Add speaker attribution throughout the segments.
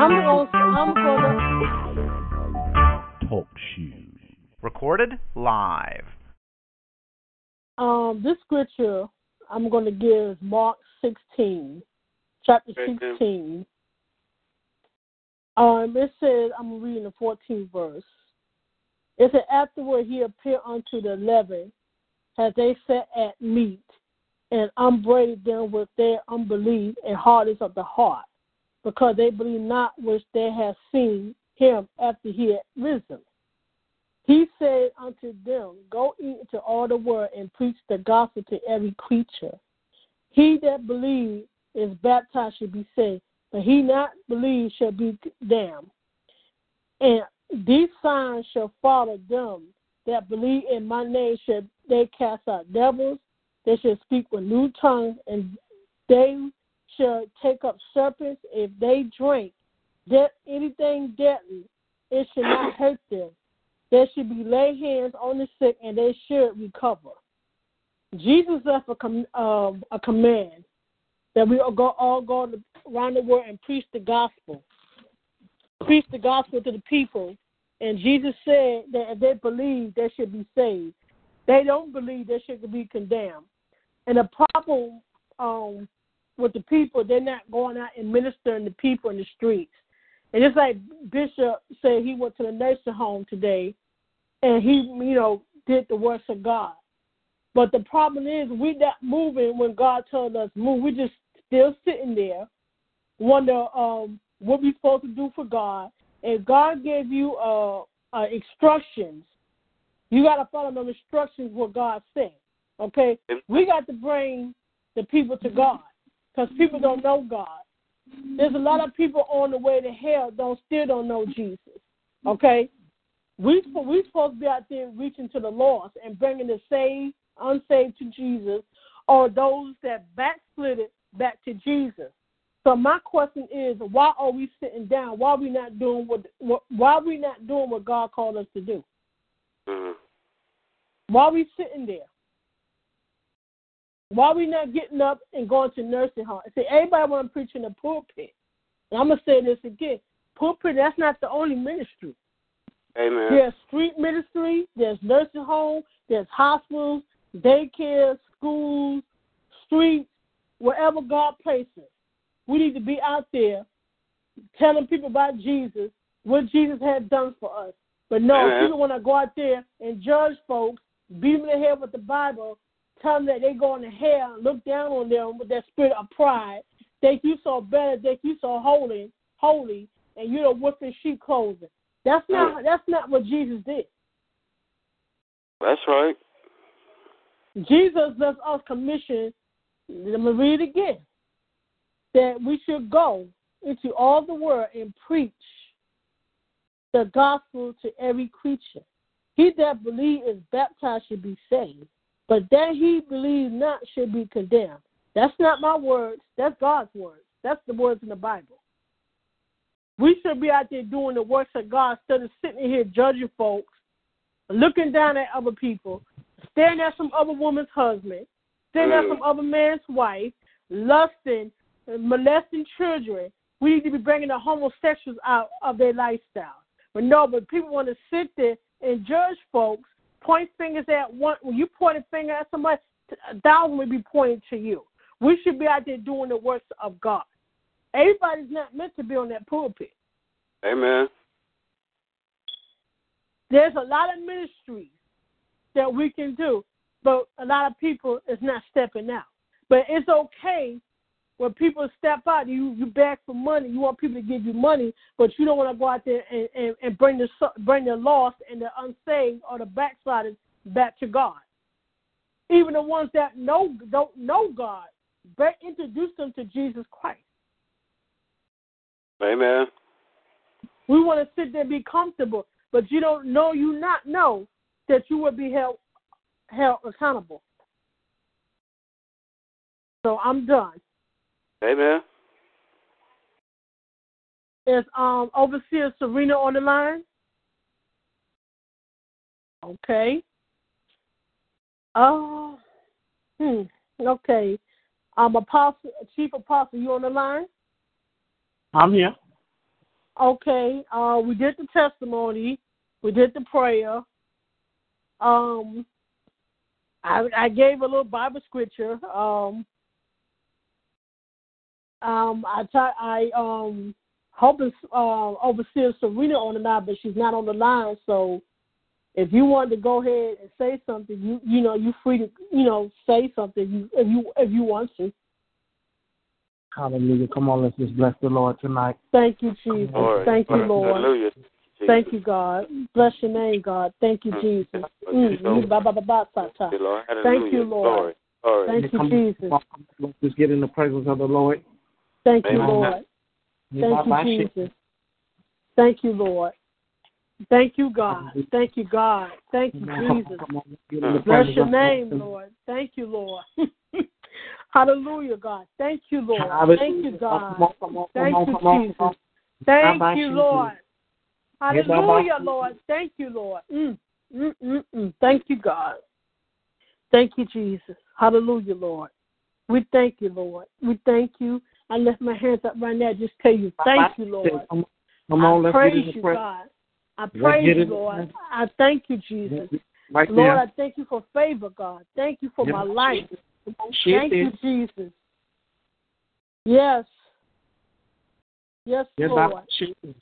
Speaker 1: I'm gonna, I'm gonna,
Speaker 2: Talk shoes. Recorded live.
Speaker 1: um, this scripture I'm gonna give is Mark 16, chapter 16. Um, it says, I'm reading the 14th verse. It said, Afterward he appeared unto the eleven, as they sat at meat, and upbraided them with their unbelief and hardness of the heart, because they believed not which they had seen him after he had risen. He said unto them, Go into all the world and preach the gospel to every creature. He that believes is baptized shall be saved, but he not believe shall be damned. And these signs shall follow them that believe in my name shall they cast out devils, they shall speak with new tongues, and they take up serpents if they drink de- anything deadly, it should not hurt them. There should be lay hands on the sick and they should recover. Jesus left a, com- um, a command that we all go, all go around the world and preach the gospel. Preach the gospel to the people. And Jesus said that if they believe, they should be saved. They don't believe, they should be condemned. And the problem um, with the people, they're not going out and ministering to people in the streets. And it's like Bishop said he went to the nursing home today and he, you know, did the works of God. But the problem is we're not moving when God told us move. We're just still sitting there, wonder um, what we're supposed to do for God. And God gave you uh, uh, instructions. You got to follow the instructions what God said. Okay, we got to bring the people to God because people don't know God. There's a lot of people on the way to hell don't still don't know Jesus. Okay, we we supposed to be out there reaching to the lost and bringing the saved, unsaved to Jesus, or those that backslid it back to Jesus. So my question is, why are we sitting down? Why are we not doing what? what why are we not doing what God called us to do?
Speaker 3: Mhm.
Speaker 1: Why are we sitting there? Why are we not getting up and going to nursing home? See, everybody want to preach in the pulpit. And I'm gonna say this again: pulpit. That's not the only ministry.
Speaker 3: Amen.
Speaker 1: There's street ministry, there's nursing home, there's hospitals, daycare, schools, streets, wherever God places. We need to be out there telling people about Jesus, what Jesus had done for us. But no,
Speaker 3: Amen.
Speaker 1: people want to go out there and judge folks, beat them in the head with the Bible, tell them that they're going to hell, look down on them with that spirit of pride, think you so better, think you so holy, holy, and you're the in sheep clothing. That's not that's not what Jesus did.
Speaker 3: That's right.
Speaker 1: Jesus left us commission. Let me read it again. That we should go into all the world and preach the gospel to every creature. He that believes is baptized should be saved, but that he believes not should be condemned. That's not my words. That's God's words. That's the words in the Bible. We should be out there doing the works of God instead of sitting here judging folks, looking down at other people, staring at some other woman's husband, staring at some other man's wife, lusting, molesting children. We need to be bringing the homosexuals out of their lifestyle. But no, but people want to sit there and judge folks, point fingers at one. When you point a finger at somebody, a thousand will be pointing to you. We should be out there doing the works of God. Everybody's not meant to be on that pulpit.
Speaker 3: Amen.
Speaker 1: There's a lot of ministries that we can do, but a lot of people is not stepping out. But it's okay when people step out. You you beg for money. You want people to give you money, but you don't want to go out there and, and, and bring the bring the lost and the unsaved or the backsliders back to God. Even the ones that know don't know God, but introduce them to Jesus Christ.
Speaker 3: Amen.
Speaker 1: We want to sit there and be comfortable, but you don't know you not know that you will be held held accountable. So I'm done.
Speaker 3: Amen.
Speaker 1: Is um overseer Serena on the line? Okay. Oh, hmm. Okay. Um, Apostle, Chief Apostle, you on the line?
Speaker 4: I'm here.
Speaker 1: Okay. Uh, we did the testimony. We did the prayer. Um, I I gave a little Bible scripture. Um, um, I t- I um hope it's uh, overseer Serena on the line, but she's not on the line. So if you want to go ahead and say something, you you know you're free to you know say something you, if you if you want to.
Speaker 4: Hallelujah. Come on, let's just bless the Lord tonight.
Speaker 1: Thank you, Jesus.
Speaker 3: Lord.
Speaker 1: Thank you, Lord.
Speaker 3: Hallelujah.
Speaker 1: Thank you, God. Bless your name, God. Thank you, Jesus. Mm. Ba, ba, ba, ba, sa, ta.
Speaker 3: Lord.
Speaker 1: Thank you,
Speaker 3: Hallelujah.
Speaker 1: Lord.
Speaker 3: Glory. Glory.
Speaker 1: Thank you,
Speaker 4: Come on,
Speaker 1: Jesus.
Speaker 4: come on, Let's just get in the presence of the Lord.
Speaker 1: Thank you, Lord. Thank you, Jesus. Thank you, Lord. Thank you, God. Thank you, God. Thank you, Jesus.
Speaker 4: come on, let's get in the
Speaker 1: Bless your name,
Speaker 4: Lord.
Speaker 1: Thank you, Lord. Hallelujah, God. Thank you, Lord. Thank you,
Speaker 4: Oh,
Speaker 1: God.
Speaker 4: Come on, come on,
Speaker 1: Thank you, Jesus. Thank you, Lord. Hallelujah, Lord. Thank you, Lord. Mm, mm, mm, mm. Thank you, God. Thank you, Jesus. Hallelujah, Lord. We thank you, Lord. We thank you. I lift my hands up right now. Just tell you, thank you, Lord.
Speaker 4: Come on,
Speaker 1: I praise
Speaker 4: get in the
Speaker 1: you. God. I praise you, Lord. I thank you, Jesus.
Speaker 4: Right
Speaker 1: Lord. I thank you for favor, God. Thank you for my life. Thank you, Jesus. Yes. Yes, Lord.
Speaker 4: bye-bye. Shit there.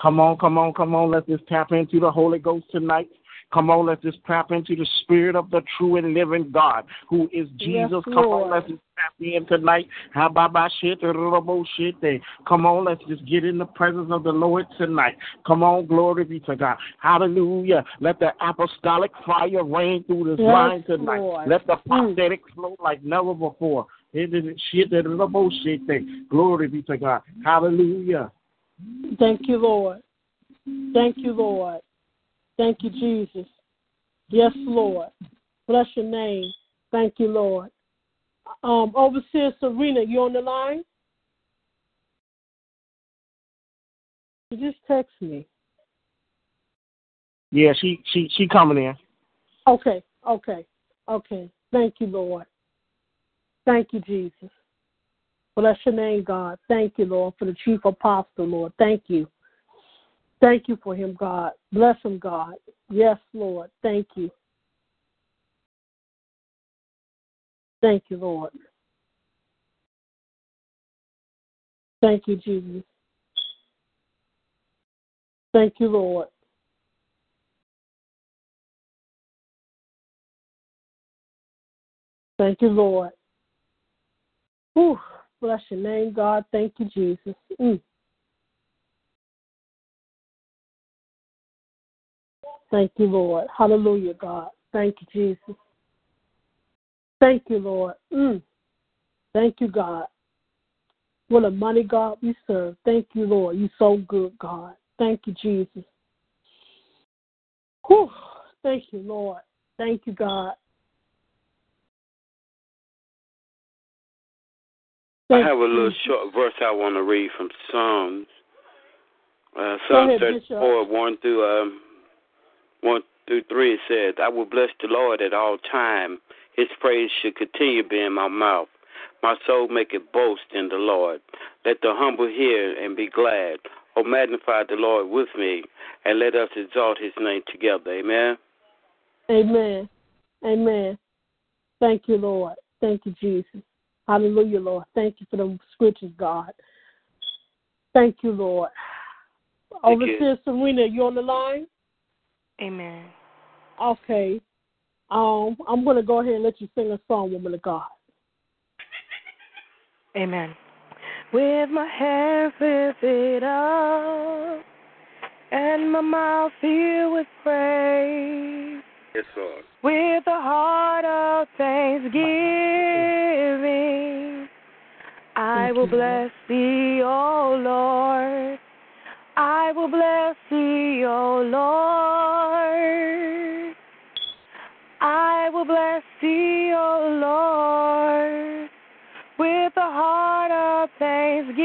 Speaker 4: Come on, come on, come on. Let's just tap into the Holy Ghost tonight. Come on, let's just tap into the Spirit of the true and living God, who is
Speaker 1: Yes,
Speaker 4: Jesus. Come on, let's just tap in tonight. How about my shit? the little shit there. Come on, let's just get in the presence of the Lord tonight. Come on, glory be to God. Hallelujah. Let the apostolic fire rain through this
Speaker 1: Yes,
Speaker 4: line tonight.
Speaker 1: Lord.
Speaker 4: Let the
Speaker 1: Mm.
Speaker 4: prophetic flow like never before. It is shit, the little shit there. Glory be to God. Hallelujah.
Speaker 1: Thank you, Lord. Thank you, Lord. Thank you, Jesus. Yes, Lord. Bless your name. Thank you, Lord. Um, Overseer Serena, you on the line? You just text me.
Speaker 4: Yeah, she she she coming in.
Speaker 1: Okay, okay, okay. Thank you, Lord. Thank you, Jesus. Bless your name, God. Thank you, Lord, for the chief apostle, Lord. Thank you. Thank you for him, God. Bless him, God. Yes, Lord. Thank you. Thank you, Lord. Thank you, Jesus. Thank you, Lord. Thank you, Lord. Whew. Bless your name, God. Thank you, Jesus. Mm. Thank you, Lord. Hallelujah, God. Thank you, Jesus. Thank you, Lord. Mm. Thank you, God. What a mighty God we serve. Thank you, Lord. You're so good, God. Thank you, Jesus. Whew. Thank you, Lord. Thank you, God.
Speaker 3: I have a little
Speaker 1: Jesus.
Speaker 3: short verse I want to read from Psalms. Uh, Psalm
Speaker 1: ahead,
Speaker 3: 34, 1 through, um, 1 through 3 it says, I will bless the Lord at all time. His praise should continue be in my mouth. My soul make it boast in the Lord. Let the humble hear and be glad. Oh, magnify the Lord with me, and let us exalt his name together. Amen.
Speaker 1: Amen. Amen. Thank you, Lord. Thank you, Jesus. Hallelujah, Lord. Thank you for the scriptures, God. Thank you, Lord. Overseer Serena, you on the line?
Speaker 5: Amen.
Speaker 1: Okay. Um, I'm going to go ahead and let you sing a song, woman of God.
Speaker 5: Amen. With my hands lifted up and my mouth filled with praise,
Speaker 3: Yes, Lord.
Speaker 5: with a heart of thanksgiving, I will bless thee, O Lord. I I will bless thee, O Lord. Thee, O Lord, with a heart of thanksgiving.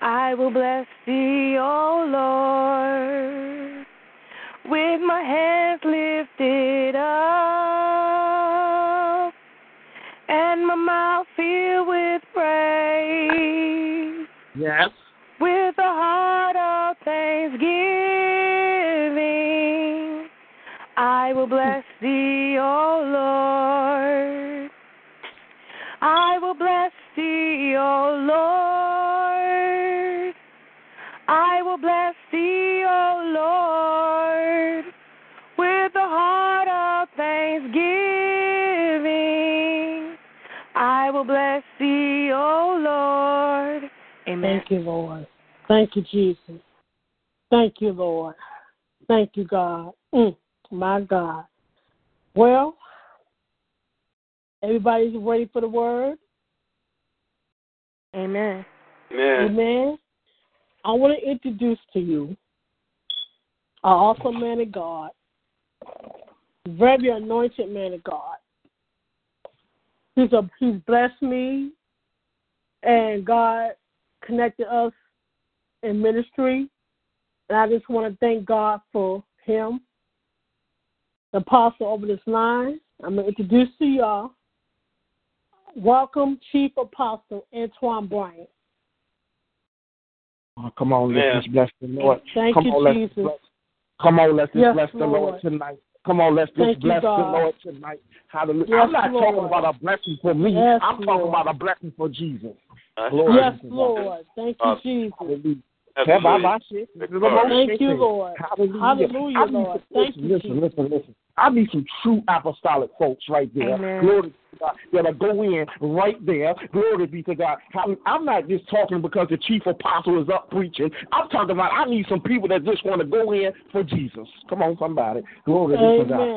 Speaker 5: I will bless thee, O Lord, with my hands lifted up thee, O Lord. I will bless thee, O Lord. I will bless thee, O Lord, with a heart of thanksgiving. I will bless thee, O Lord. Amen.
Speaker 1: Thank you, Lord. Thank you, Jesus. Thank you, Lord. Thank you, God. Mm, my God. Well, everybody's ready for the word.
Speaker 5: Amen.
Speaker 3: Amen.
Speaker 1: Amen. I want to introduce to you our awesome man of God, very anointed man of God. He's a he's blessed me, and God connected us in ministry, and I just want to thank God for him, the apostle over this line. I'm gonna introduce to y'all. Welcome, Chief Apostle Antoine Bryant.
Speaker 4: Oh, come on, let's just bless the Lord.
Speaker 1: Thank
Speaker 4: come
Speaker 1: you,
Speaker 4: on, let's
Speaker 1: Jesus.
Speaker 4: bless. Come on, let's just
Speaker 1: Yes,
Speaker 4: bless the Lord
Speaker 1: Lord.
Speaker 4: tonight. Come on, let's just
Speaker 1: Thank you,
Speaker 4: bless the Lord tonight. Hallelujah.
Speaker 1: Yes,
Speaker 4: I'm not
Speaker 1: Lord.
Speaker 4: talking about a blessing for me.
Speaker 1: Yes,
Speaker 4: I'm talking
Speaker 1: Lord.
Speaker 4: about a blessing for Jesus.
Speaker 3: That's
Speaker 4: Glory
Speaker 1: Yes. Lord. Thank you, Jesus.
Speaker 4: Hallelujah.
Speaker 3: Absolutely.
Speaker 1: Thank you, Lord.
Speaker 4: Hallelujah.
Speaker 1: Hallelujah, Lord.
Speaker 4: some-
Speaker 1: Thank you,
Speaker 4: listen,
Speaker 1: Jesus.
Speaker 4: listen, listen. I need some true apostolic folks right there.
Speaker 5: Amen.
Speaker 4: Glory to God. That'll go in right there. Glory be to God. I'm- not just talking because the chief apostle is up preaching. I'm talking about I need some people that just want to go in for Jesus. Come on, somebody. Glory be to God.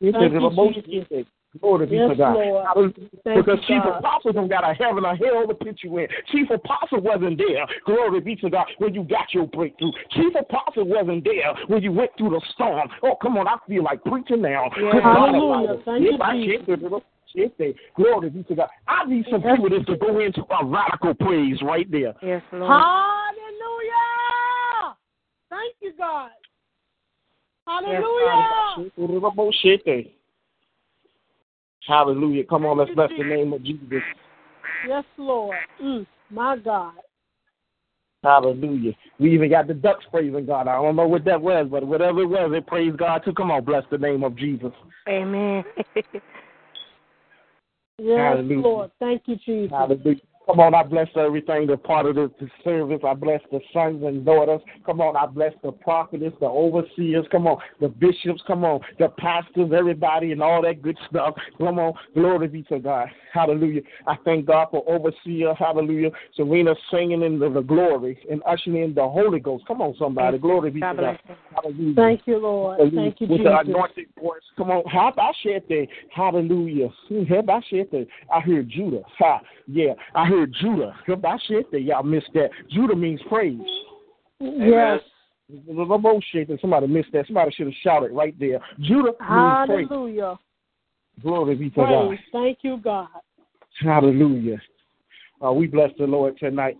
Speaker 1: Thank you, Jesus.
Speaker 4: Glory be
Speaker 1: Yes,
Speaker 4: to God.
Speaker 1: Lord.
Speaker 4: Because
Speaker 1: you,
Speaker 4: Chief
Speaker 1: God.
Speaker 4: Apostle don't got a heaven or hell to put you in. Chief Apostle wasn't there. Glory be to God when you got your breakthrough. Chief Apostle wasn't there when you went through the storm. Oh, come on, I feel like preaching now.
Speaker 5: Yeah.
Speaker 1: Hallelujah. Thank you,
Speaker 4: If I
Speaker 1: Jesus.
Speaker 4: can't do it, shit, they- Glory be to God. I need some
Speaker 1: Yes.
Speaker 4: people that to go into a radical praise right there.
Speaker 5: Yes, Lord.
Speaker 1: Hallelujah. Thank you, God. Hallelujah.
Speaker 4: They- Hallelujah. Come on, let's bless the name of Jesus.
Speaker 1: Yes, Lord. Mm, my God.
Speaker 4: Hallelujah. We even got the ducks praising God. I don't know what that was, but whatever it was, it praised God too. Come on, bless the name of Jesus.
Speaker 5: Amen.
Speaker 1: Yes,
Speaker 4: Hallelujah.
Speaker 1: Lord. Thank you, Jesus.
Speaker 4: Hallelujah. Come on, I bless everything that's part of the, the service. I bless the sons and daughters. Come on, I bless the prophets, the overseers. Come on, the bishops. Come on, the pastors, everybody, and all that good stuff. Come on, glory be to God. Hallelujah. I thank God for overseer. Hallelujah. Serena singing in the, the glory and ushering in the Holy Ghost. Come on, somebody. Glory be
Speaker 5: God
Speaker 4: to God.
Speaker 5: bless.
Speaker 4: Hallelujah.
Speaker 1: Thank you, Lord.
Speaker 4: Hallelujah.
Speaker 1: Thank you,
Speaker 4: With the
Speaker 1: Jesus.
Speaker 4: anointed voice. Come on. How about shit there? Hallelujah. How about shit? I heard Judah. Ha. Yeah. I heard Judah. How about shit there? Y'all missed that. Judah means praise.
Speaker 1: Yes.
Speaker 4: Bullshit. Somebody missed that. Somebody should have shouted right there. Judah means praise.
Speaker 1: Hallelujah.
Speaker 4: Glory be to God.
Speaker 1: Thank you, God.
Speaker 4: Hallelujah. Uh, we bless the Lord tonight.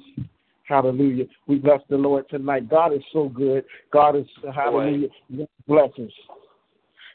Speaker 4: Hallelujah. We bless the Lord tonight. God is so good. God is, hallelujah, blessings.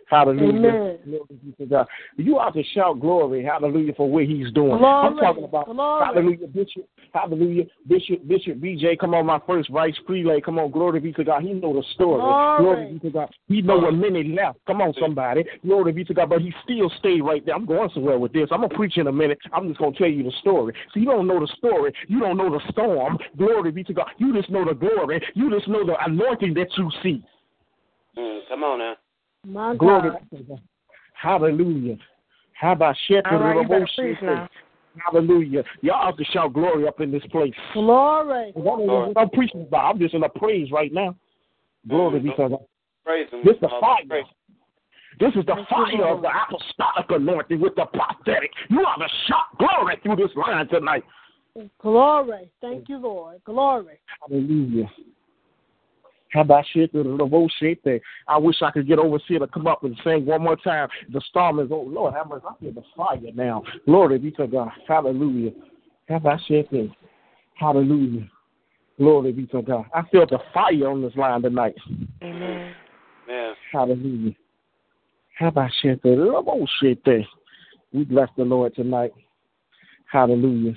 Speaker 4: Hallelujah.
Speaker 1: Amen.
Speaker 4: Glory be to God. You ought to shout glory, hallelujah, for what he's doing. I'm talking about
Speaker 1: Glory.
Speaker 4: hallelujah, Bishop, hallelujah, Bishop, Bishop BJ, come on, my first vice prelate, come on, glory be to God. He know the story.
Speaker 1: Glory.
Speaker 4: be to God. He know what minute left. Come on, somebody. Glory be to God. But he still stayed right there. I'm going somewhere with this. I'm gonna preach in a minute. I'm just gonna tell you the story. So you don't know the story. You don't know the storm. Glory be to God. You just know the glory. You just know the anointing that you see.
Speaker 3: Mm, come on now.
Speaker 1: My
Speaker 4: Glory
Speaker 1: God.
Speaker 4: to God. Hallelujah. How about shit?
Speaker 5: All right, you better preach now.
Speaker 4: Hallelujah. Y'all have to shout glory up in this place.
Speaker 1: Glory.
Speaker 4: I don't know what I'm preaching about. I'm just in a praise right now. Glory be to God.
Speaker 3: Praise him.
Speaker 4: This the
Speaker 3: Uh,
Speaker 4: fire.
Speaker 3: praise-
Speaker 4: This is the
Speaker 1: Thank
Speaker 4: fire of the apostolic anointing with the prophetic. You ought to shout glory through this line tonight.
Speaker 1: Glory. Thank you, Lord. Glory.
Speaker 4: Hallelujah. How about shit? The shit there. I wish I could get overseer to come up and sing one more time. The storm is oh Lord, have mercy. I feel the fire now. Glory be to God. Hallelujah. How about shit there? Hallelujah. Glory be to God. I feel the fire on this line tonight.
Speaker 5: Amen.
Speaker 3: Yeah.
Speaker 4: Hallelujah. How about shit there? Oh, shit there. We bless the Lord tonight. Hallelujah.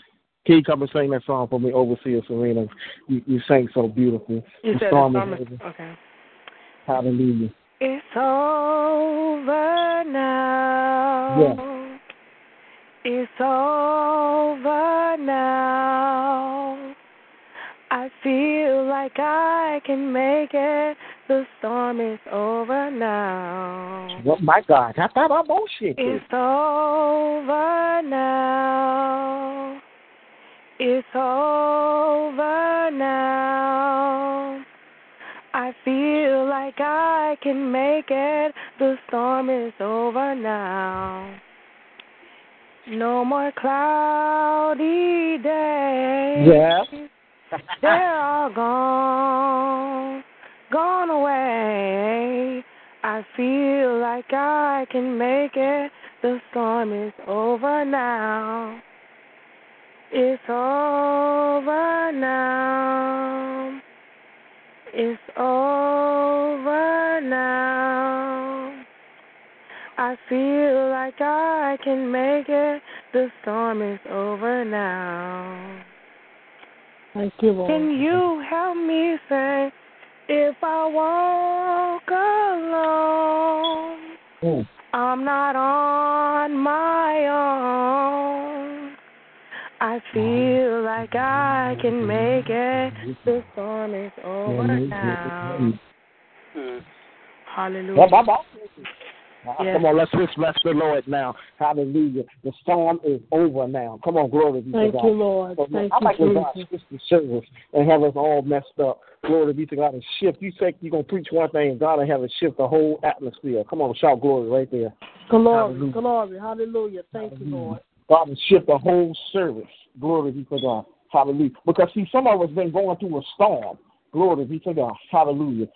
Speaker 4: Can you come and sing that song for me, Overseer Serena? You, you sang so beautiful.
Speaker 5: You
Speaker 4: the
Speaker 5: said
Speaker 4: storm
Speaker 5: the
Speaker 4: is over.
Speaker 5: Okay.
Speaker 4: Hallelujah.
Speaker 5: It's over now. Yeah. It's over now. I feel like I can make it. The storm is over now.
Speaker 4: Oh my God. How about our bullshit?
Speaker 5: It's over now. It's over now. I feel like I can make it. The storm is over now. No more cloudy days.
Speaker 4: Yeah.
Speaker 5: They're all gone, gone away. I feel like I can make it. The storm is over now. It's over now. It's over now. I feel like I can make it. The storm is over now.
Speaker 1: Thank you, Lord.
Speaker 5: Can you help me say, if I walk alone,
Speaker 4: Mm.
Speaker 5: I'm not on my own. I feel like I can make it. The storm is over now.
Speaker 3: Mm.
Speaker 5: Hallelujah.
Speaker 4: Uh,
Speaker 5: Yes.
Speaker 4: Come on, let's just bless the Lord now. Hallelujah. The storm is over now. Come on, glory be
Speaker 1: Thank
Speaker 4: to God.
Speaker 1: you, Lord.
Speaker 4: So,
Speaker 1: Thank
Speaker 4: I like when
Speaker 1: you,
Speaker 4: God
Speaker 1: Jesus.
Speaker 4: switch the service and have us all messed up. Glory be to God and shift. You say you're going to preach one thing, and God will have it shift the whole atmosphere. Come on, shout glory right there.
Speaker 1: Glory,
Speaker 4: Hallelujah.
Speaker 1: glory. Hallelujah. Thank you, Lord.
Speaker 4: God shift the whole service. Glory be to God. Hallelujah. Because see, some of us been going through a storm. Glory be to God. Hallelujah.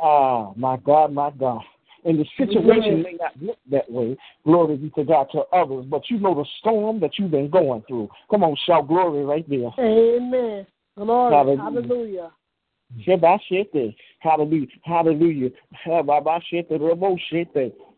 Speaker 4: Ah, my God, my God. And the situation may not look that way, glory be to God, to others, but you know the storm that you've been going through. Come on, shout glory right there.
Speaker 1: Amen. Glory.
Speaker 4: Hallelujah.
Speaker 1: Hallelujah.
Speaker 4: Shebashete. Hallelujah. Hallelujah.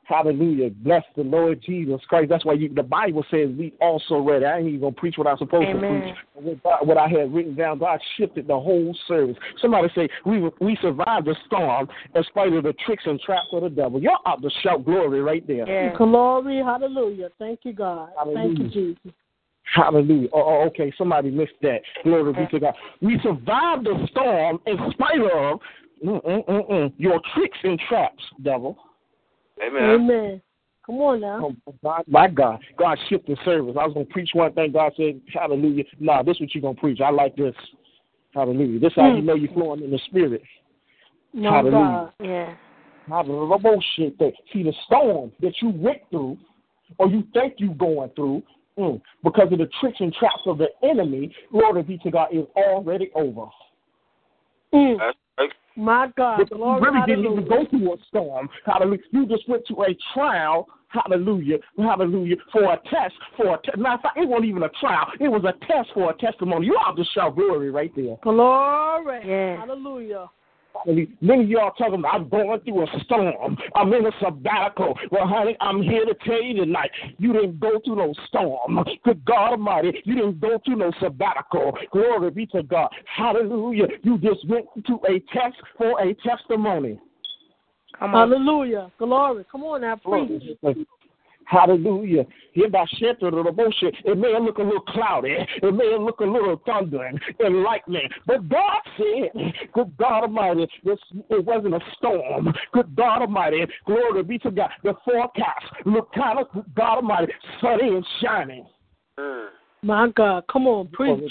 Speaker 4: Hababashete, Roboshete. Hallelujah. Bless the Lord Jesus Christ. That's why you, the Bible says we also read. I ain't even going to preach what I'm supposed
Speaker 5: Amen.
Speaker 4: to preach. What, what I had written down, God shifted the whole service. Somebody say, we we survived the storm in spite of the tricks and traps of the devil. Y'all ought to shout glory right there.
Speaker 5: Yeah.
Speaker 1: Glory. Hallelujah. Thank you, God. Thank you, Jesus.
Speaker 4: Hallelujah. Oh, oh, okay. Somebody missed that. Glory be to God. We survived the storm in spite of mm, mm, mm, mm, your tricks and traps, devil.
Speaker 3: Amen.
Speaker 1: Amen. Come on now.
Speaker 4: Oh, God, my God. God shifted service. I was going to preach one thing. God said, Hallelujah. Nah, this is what you're going to preach. I like this. Hallelujah. This is how you
Speaker 1: Mm.
Speaker 4: know you're flowing in the spirit.
Speaker 1: No
Speaker 4: Hallelujah.
Speaker 1: God.
Speaker 5: Yeah.
Speaker 4: Hallelujah. Bullshit thing. See, the storm that you went through or you think you're going through mm, because of the tricks and traps of the enemy, glory be to God, is already over.
Speaker 1: Mm.
Speaker 3: That's right.
Speaker 1: My God.
Speaker 4: But you
Speaker 1: Glory.
Speaker 4: really
Speaker 1: Hallelujah.
Speaker 4: didn't even go through a storm. Hallelujah. You just went to a trial. Hallelujah. Hallelujah. For a test. For a test. Matter of fact, it wasn't even a trial. It was a test for a testimony. You ought to shout glory right there.
Speaker 1: Glory.
Speaker 5: Yeah.
Speaker 1: Hallelujah.
Speaker 4: Hallelujah. Many of y'all talking about I'm going through a storm. I'm in a sabbatical. Well, honey, I'm here to tell you tonight, you didn't go through no storm. Good God Almighty, you didn't go through no sabbatical. Glory be to God. Hallelujah. You just went to a test for a testimony.
Speaker 5: Come on.
Speaker 1: Hallelujah. Glory. Come on now, preach.
Speaker 4: Hallelujah. It may look a little cloudy, it may look a little thundering and lightning, but God said, Good God Almighty, this it wasn't a storm. Good God Almighty, glory be to God. The forecast looked kind of, God Almighty, sunny and shining.
Speaker 3: Mm.
Speaker 1: My God, come on, oh, preach.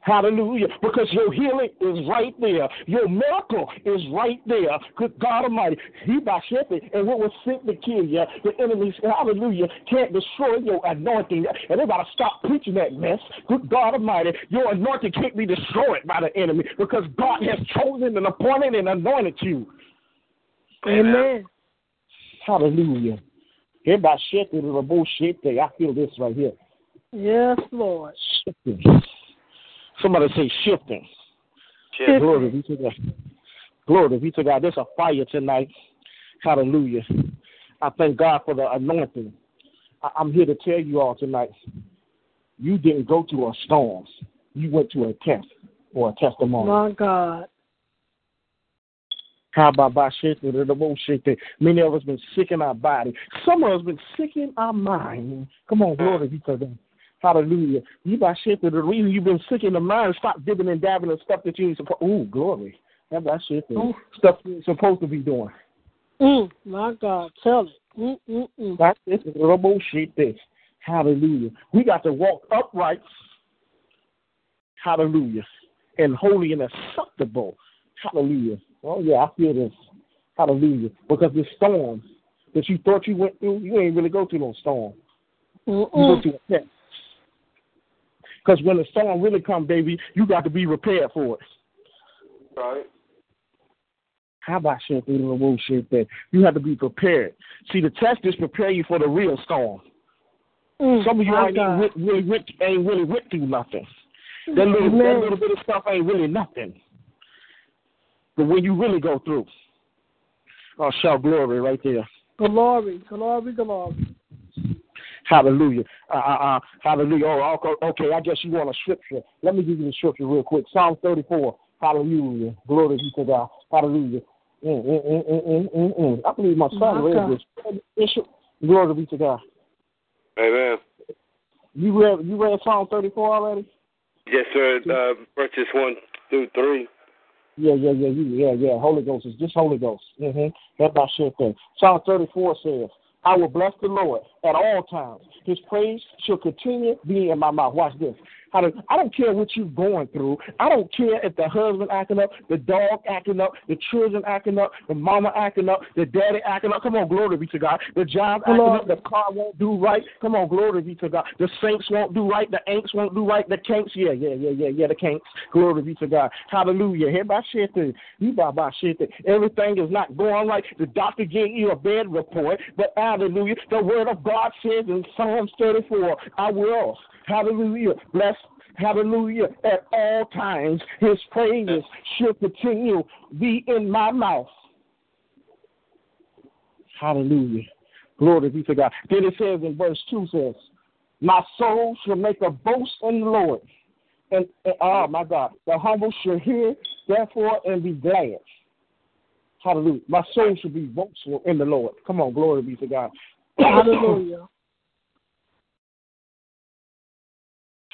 Speaker 4: Hallelujah. Because your healing is right there. Your miracle is right there. Good God Almighty. He by shepherd, and what was sent to kill you, the enemies, hallelujah, can't destroy your anointing. And they gotta stop preaching that mess. Good God Almighty. Your anointing can't be destroyed by the enemy because God has chosen and appointed and anointed you.
Speaker 1: Amen.
Speaker 4: Hallelujah. Everybody shifting the bullshit thing. I feel this right here.
Speaker 1: Yes, Lord.
Speaker 4: Shifting. Somebody say shifting.
Speaker 3: Shifting.
Speaker 4: Glory be to God. Glory be to God. There's a fire tonight. Hallelujah. I thank God for the anointing. I- I'm here to tell you all tonight. You didn't go to a storm. You went to a test or a testimony.
Speaker 1: My God.
Speaker 4: How about by shit, the bullshit that many of us been sick in our body. Some of us been sick in our mind. Come on, mm. glory be to God. Hallelujah. You by shit the reason you've been sick in the mind, stop dipping and dabbing and stuff that you ain't supposed Ooh, glory. About shit
Speaker 1: Ooh.
Speaker 4: stuff you're supposed to be doing.
Speaker 1: Mm, my God, tell it. Mm, mm, mm.
Speaker 4: That's this is the bullshit this. Hallelujah. We got to walk upright. Hallelujah. And holy and acceptable. Hallelujah. Oh yeah, I feel this. Hallelujah. Because this storm that you thought you went through, you ain't really go through no storm. You go through a test. Because when the storm really come, baby, you got to be prepared for it.
Speaker 3: Right.
Speaker 4: How about shit through the bullshit that you have to be prepared. See, the test is prepare you for the real storm.
Speaker 1: Mm,
Speaker 4: Some of you
Speaker 1: my
Speaker 4: ain't
Speaker 1: God.
Speaker 4: really, really ain't really went through nothing. That little, that little bit of stuff ain't really nothing. But when you really go through, oh, shout glory right there.
Speaker 1: Glory, glory, glory.
Speaker 4: Hallelujah. Uh, uh, uh, hallelujah. Oh, okay, okay, I guess you want a scripture. Let me give you the scripture real quick. Psalm 34. Hallelujah. Glory be to God. Hallelujah. Mm, mm, mm, mm, mm, mm, mm. I believe my son
Speaker 1: My
Speaker 4: read
Speaker 1: God.
Speaker 4: this. Bishop, glory be to God.
Speaker 3: Amen.
Speaker 4: You read you read Psalm 34 already?
Speaker 3: Yes, sir. Uh, verses 1 through 3.
Speaker 4: Yeah, yeah, yeah, you, yeah, yeah. Holy Ghost is just Holy Ghost. Mm-hmm. That's my shit thing. Psalm 34 says, I will bless the Lord at all times. His praise shall continue being in my mouth. Watch this. I don't, I don't care what you're going through. I don't care if the husband acting up, the dog acting up, the children acting up, the mama acting up, the daddy acting up. Come on, glory be to God. The job acting
Speaker 1: Glory.
Speaker 4: up, the car won't do right. Come on, glory be to God. The saints won't do right. The ain'ts won't do right. The can'ts, yeah, yeah, yeah, yeah, yeah, the can'ts. Glory be to God. Hallelujah. About shit thing. You by about shit thing. Everything is not going right. The doctor gave you a bad report, but hallelujah. The word of God says in Psalms 34, I will, hallelujah, bless Hallelujah. At all times, his praises should continue be in my mouth. Hallelujah. Glory be to God. Then it says in verse 2 says, My soul shall make a boast in the Lord. And, and oh my God, the humble shall hear, therefore, and be glad. Hallelujah. My soul shall be boastful in the Lord. Come on, glory be to God.
Speaker 1: Hallelujah.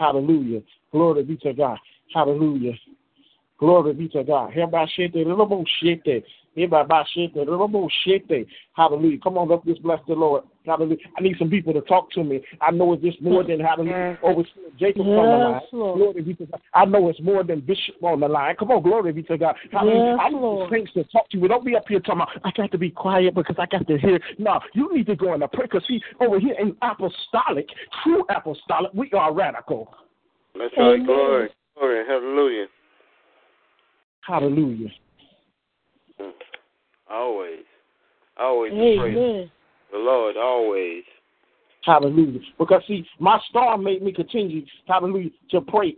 Speaker 4: Hallelujah. Glory be to God. Hallelujah. Glory be to God. Hallelujah. Come on, let's just bless the Lord. Hallelujah. I need some people to talk to me. I know it's just more than having hallelujah. Overseer Jacob on the line.
Speaker 1: Lord.
Speaker 4: Glory be to God. I know it's more than Bishop on the line. Come on, glory be to God. Hallelujah.
Speaker 1: Yes,
Speaker 4: I need
Speaker 1: Lord.
Speaker 4: saints to talk to you. Don't be up here talking about, I got to be quiet because I got to hear. No, you need to go in the prayer because see, over here in apostolic, true apostolic, we are radical.
Speaker 3: That's right.
Speaker 1: Amen.
Speaker 3: Glory. Glory. Hallelujah.
Speaker 4: Hallelujah. Mm.
Speaker 3: Always. Always the praise
Speaker 1: Amen.
Speaker 3: The Lord. Always.
Speaker 4: Hallelujah. Because see, my storm made me continue, hallelujah, to praise.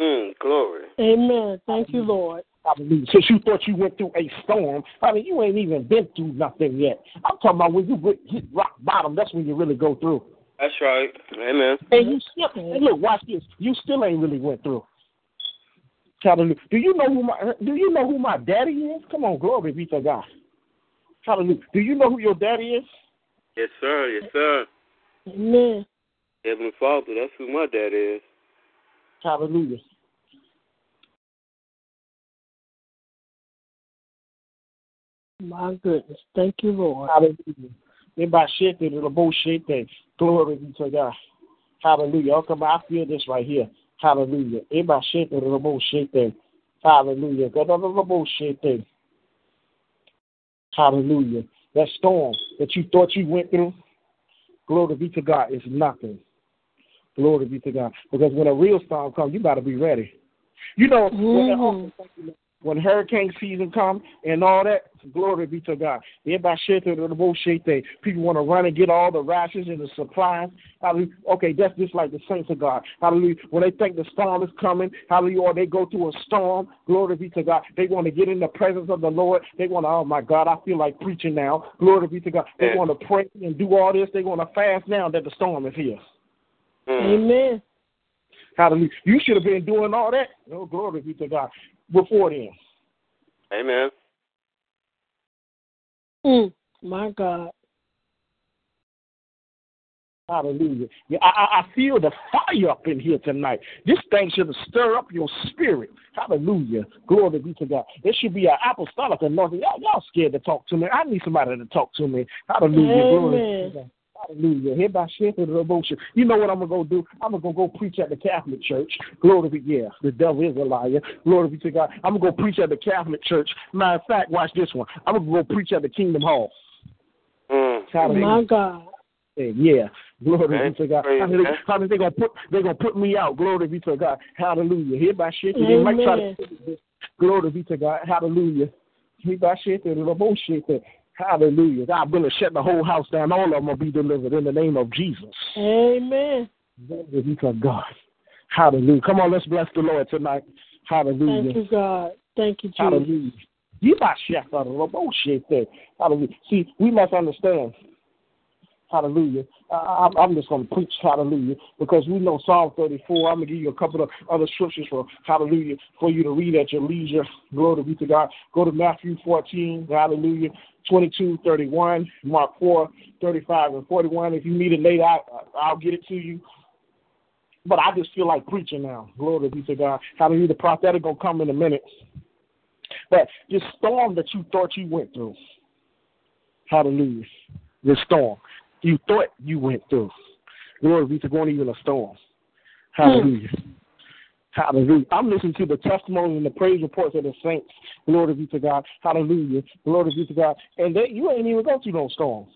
Speaker 3: Mm, glory.
Speaker 1: Amen. Thank you, Lord.
Speaker 4: Hallelujah. Since you thought you went through a storm, I mean, you ain't even been through nothing yet. I'm talking about when you hit- hit rock bottom, that's when you really go through.
Speaker 3: That's right. Amen.
Speaker 4: And you still, hey, look, watch this. You still ain't really went through. Hallelujah. Do you know who my Do you know who my daddy is? Come on, glory be to God. Hallelujah. Do you know who your daddy is?
Speaker 3: Yes, sir. Yes, sir.
Speaker 1: Amen.
Speaker 3: Heavenly Father. That's who my dad is.
Speaker 4: Hallelujah.
Speaker 1: My goodness. Thank you, Lord.
Speaker 4: Hallelujah. Everybody shit that little bullshit that glory be to God. Hallelujah. Oh, come on, I feel this right here. Hallelujah. In my shit, little bullshit thing. Hallelujah. Hallelujah. That storm that you thought you went through, glory be to God, is nothing. Glory be to God. Because when a real storm comes, you got to be ready. You know, mm-hmm when hurricane season comes and all that, glory be to God. Everybody shit to the bullshit thing. People want to run and get all the rations and the supplies. Hallelujah. Okay, that's just like the saints of God. Hallelujah. When they think the storm is coming, hallelujah, or they go through a storm, glory be to God. They want to get in the presence of the Lord. They want to, oh my God, I feel like preaching now. Glory be to God. They want to pray and do all this. They want to fast now that the storm is here. Mm.
Speaker 1: Amen.
Speaker 4: Hallelujah. You should have been doing all that. Oh, glory be to God before then.
Speaker 3: Amen.
Speaker 1: Mm, my God.
Speaker 4: Hallelujah. Yeah, I, I feel the fire up in here tonight. This thing should stir up your spirit. Hallelujah. Glory be to God. It should be an apostolic anointing. Y'all, y'all scared to talk to me. I need somebody to talk to me. Hallelujah.
Speaker 1: Amen.
Speaker 4: Glory to God. Hallelujah. Hereby the devotion. You know what I'm gonna go do? I'm gonna go preach at the Catholic Church. Glory be yeah. The devil is a liar. Glory be to God. I'm gonna go preach at the Catholic Church. Matter of fact, watch this one. I'm gonna go preach at the Kingdom Hall.
Speaker 3: Mm.
Speaker 4: Hallelujah.
Speaker 1: My God.
Speaker 4: Yeah, glory
Speaker 3: Amen.
Speaker 4: be to God.
Speaker 3: Praise
Speaker 4: How many,
Speaker 3: God.
Speaker 4: how they gonna put they gonna put me out? Glory be to God. Hallelujah. Hereby shit. They
Speaker 1: Amen.
Speaker 4: might try to glory be to God. Hallelujah. Hereby shit. The bullshit. Hallelujah. God willing, shut the whole house down. All of them will be delivered in the name of Jesus.
Speaker 1: Amen.
Speaker 4: Glory be to God. Hallelujah. Come on, let's bless the Lord tonight. Hallelujah.
Speaker 1: Thank you, God. Thank you, Jesus.
Speaker 4: Hallelujah. You might chef out of bullshit there. Hallelujah. See, we must understand. Hallelujah. I, I'm- I'm just going to preach hallelujah because we know Psalm 34. I'm going to give you a couple of other scriptures for hallelujah for you to read at your leisure. Glory be to God. Go to Matthew 14, hallelujah, 22, 31, Mark 4, 35, and 41. If you need it later, I, I'll get it to you. But I just feel like preaching now. Glory be to God. Hallelujah. The prophetic going to come in a minute. But this storm that you thought you went through, hallelujah, this storm you thought you went through, glory be to God, even a storm. Hallelujah. Hallelujah. I'm listening to the testimony and the praise reports of the saints. Glory be to God. Hallelujah. Glory be to God. And they, you ain't even go through no storms.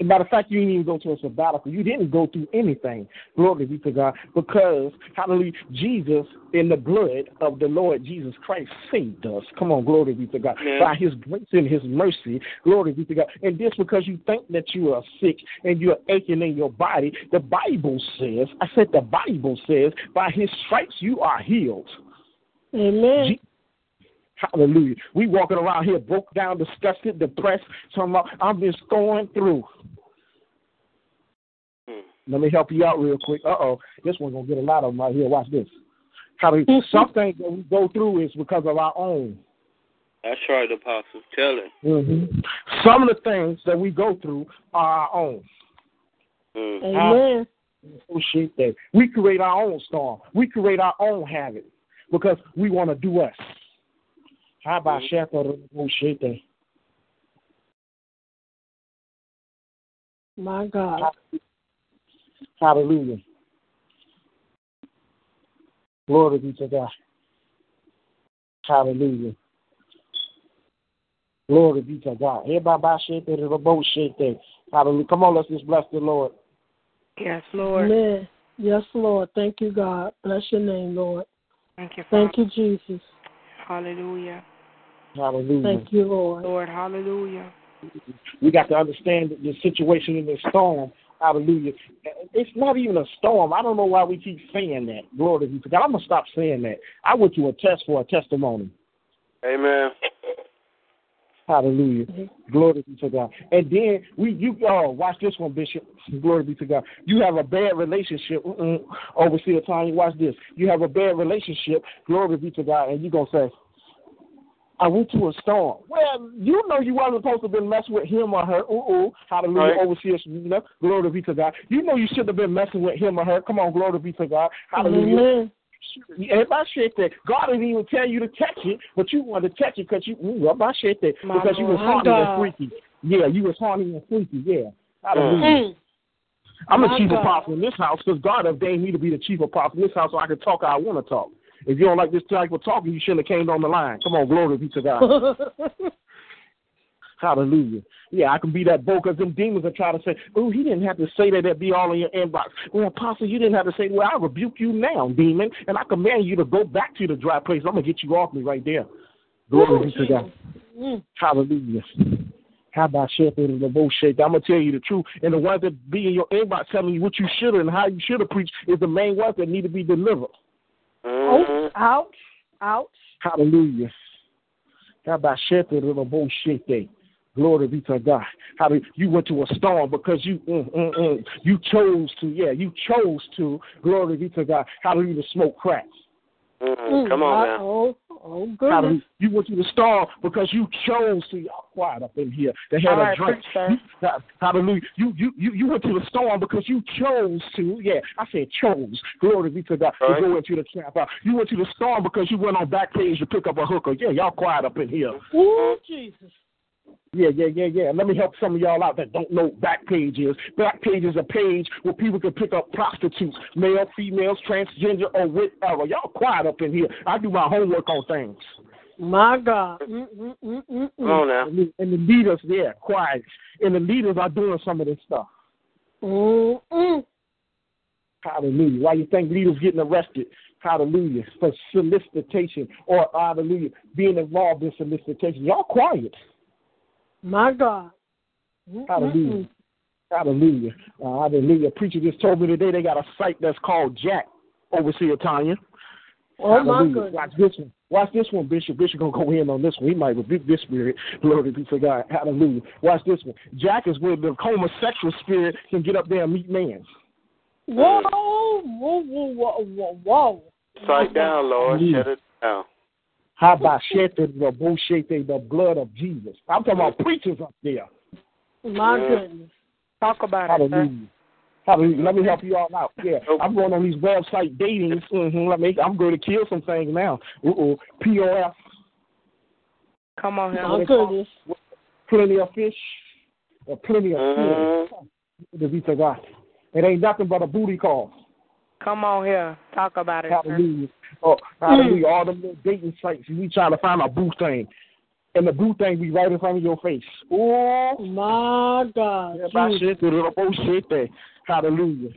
Speaker 4: As a matter of fact, you didn't even go to a sabbatical. You didn't go through anything. Glory be to God. Because, hallelujah, Jesus, in the blood of the Lord Jesus Christ, saved us. Come on, glory be to God.
Speaker 3: Yeah.
Speaker 4: By his grace and his mercy, glory be to God. And this because you think that you are sick and you're aching in your body. The Bible says, I said the Bible says, by his stripes you are healed.
Speaker 1: Amen.
Speaker 4: Hallelujah. We walking around here broke down, disgusted, depressed, talking about I'm just going through. Let me help you out real quick. Uh oh, this one's gonna get a lot of them right here. Watch this. Hallelujah. Some things that we go through is because of our own.
Speaker 3: That's right, Apostle. Tell it.
Speaker 4: hmm Some of the things that we go through are our own.
Speaker 3: Mm.
Speaker 1: Amen.
Speaker 4: Oh, shit, that we create our own storm. We create our own habit because we want to do us. How about. Shepherd? Oh, shit, that.
Speaker 1: My God.
Speaker 4: Hallelujah. Glory be to God. Hallelujah. Glory be to God. Everybody shit there, the boat shit there. Hallelujah. Come on, let's just bless the Lord.
Speaker 5: Yes, Lord.
Speaker 1: Amen. Yes, Lord. Thank you, God. Bless your name, Lord.
Speaker 5: Thank you, Father.
Speaker 1: Thank you, Jesus.
Speaker 5: Hallelujah.
Speaker 4: Hallelujah.
Speaker 1: Thank you, Lord.
Speaker 5: Lord, hallelujah.
Speaker 4: We got to understand the situation in this storm. Hallelujah. It's not even a storm. I don't know why we keep saying that. Glory be to God. I'm going to stop saying that. I went to a test for a testimony.
Speaker 3: Amen.
Speaker 4: Hallelujah.
Speaker 1: Mhm.
Speaker 4: Glory be to God. And then we you oh watch this one, Bishop. Glory be to God. You have a bad relationship. Mm-mm. Overseer Tanya, watch this. You have a bad relationship. Glory be to God. And you're gonna say, I went to a storm. Well, you know you wasn't supposed to have been messing with him or her. Ooh, ooh. Hallelujah.
Speaker 3: Right.
Speaker 4: Overseer Serena. Glory be to God. You know you shouldn't have been messing with him or her. Come on, glory be to God. Hallelujah.
Speaker 1: Amen.
Speaker 4: If I said that, God didn't even tell you to catch it, but you wanted to catch it because you, ooh, if I said that,
Speaker 5: My
Speaker 4: because you was
Speaker 1: Lord.
Speaker 4: horny and freaky. Yeah, you was horny and freaky. Yeah. Hallelujah.
Speaker 1: Mm.
Speaker 4: I'm the chief
Speaker 1: God.
Speaker 4: apostle in this house because God ordained me to be the chief apostle in this house so I can talk how I want to talk. If you don't like this type of talking, you shouldn't have came on the line. Come on, glory be to God. Hallelujah. Yeah, I can be that bold because them demons are trying to say, oh, he didn't have to say that. That be all in your inbox. Well, Apostle, you didn't have to say, well, I rebuke you now, demon, and I command you to go back to the dry place. I'm going to get you off me right there. Glory be to God.
Speaker 1: Mm.
Speaker 4: Hallelujah. How about shepherd and the bullshit? I'm gonna tell you the truth. And the ones that be in your inbox telling you what you should and how you should have preached is the main ones that need to be delivered.
Speaker 1: Oh,
Speaker 3: Mhm.
Speaker 1: ouch, ouch.
Speaker 4: Hallelujah. How about shepherd and the bullshit day? Glory be to God. How you went to a storm because you mm, mm, mm, you chose to, yeah, you chose to. Glory be to God. You smoke crack?
Speaker 3: Mhm. Come on now.
Speaker 1: Oh, oh
Speaker 4: How do
Speaker 1: goodness.
Speaker 4: you went to the storm because you chose to. Y'all quiet up in here. They had
Speaker 5: All
Speaker 4: a
Speaker 5: right,
Speaker 4: drink.
Speaker 5: preach.
Speaker 4: You- Hallelujah. You, you you you went to the storm because you chose to. Yeah, I said chose. Glory be to God.
Speaker 3: Right.
Speaker 4: To go into the trap house. You went to the storm because you went on Backpage to pick up a hooker. Yeah, y'all quiet up in here.
Speaker 1: Oh, Jesus.
Speaker 4: Yeah, yeah, yeah, yeah. Let me help some of y'all out that don't know what Backpage is. Backpage is a page where people can pick up prostitutes, male, females, transgender, or whatever. Y'all quiet up in here. I do my homework on things.
Speaker 1: My God. Mm, mm, mm, mm,
Speaker 3: Come on
Speaker 1: mm.
Speaker 3: now.
Speaker 4: And the, and the leaders, yeah, quiet. And the leaders are doing some of this stuff.
Speaker 1: Mm, mm.
Speaker 4: Hallelujah. Why you think leaders getting arrested? Hallelujah. For solicitation or hallelujah, being involved in solicitation. Y'all quiet.
Speaker 1: My God.
Speaker 4: Hallelujah. Hallelujah. Uh, hallelujah. Preacher just told me today they got a site that's called Jack, Overseer Tanya.
Speaker 1: Oh, my
Speaker 4: Hallelujah.
Speaker 1: goodness.
Speaker 4: Watch this one. Watch this one, Bishop. Bishop gonna go in on this one. He might rebuke this spirit. Glory be to God. Hallelujah. Watch this one. Jack is where the homosexual spirit can get up there and meet man.
Speaker 1: Whoa, whoa, whoa, whoa, whoa, whoa.
Speaker 3: Sight down, Lord.
Speaker 4: Hallelujah.
Speaker 3: Shut it down.
Speaker 4: How about shedding the bullshit, the blood of Jesus? I'm talking about preachers up there.
Speaker 1: My
Speaker 3: Yeah.
Speaker 1: goodness.
Speaker 5: Talk about it, sir.
Speaker 4: Hallelujah. Hallelujah. Let me help you all out. Yeah, I'm going on these website datings. Mm-hmm. Let me. I'm going to kill some things now. Uh-oh. POF,
Speaker 5: Come on here.
Speaker 1: My goodness.
Speaker 4: plenty of fish, or plenty of
Speaker 3: Mhm.
Speaker 4: fish. To be to God. It ain't nothing but a booty call.
Speaker 5: Come on here. Talk about it.
Speaker 4: Hallelujah. Oh, hallelujah. All them little dating sites, we trying to find a boo thing. And the boo thing be right in front of your face. Oh,
Speaker 1: My God.
Speaker 4: yeah, my
Speaker 1: Jesus.
Speaker 4: shit, little bullshit there. Hallelujah.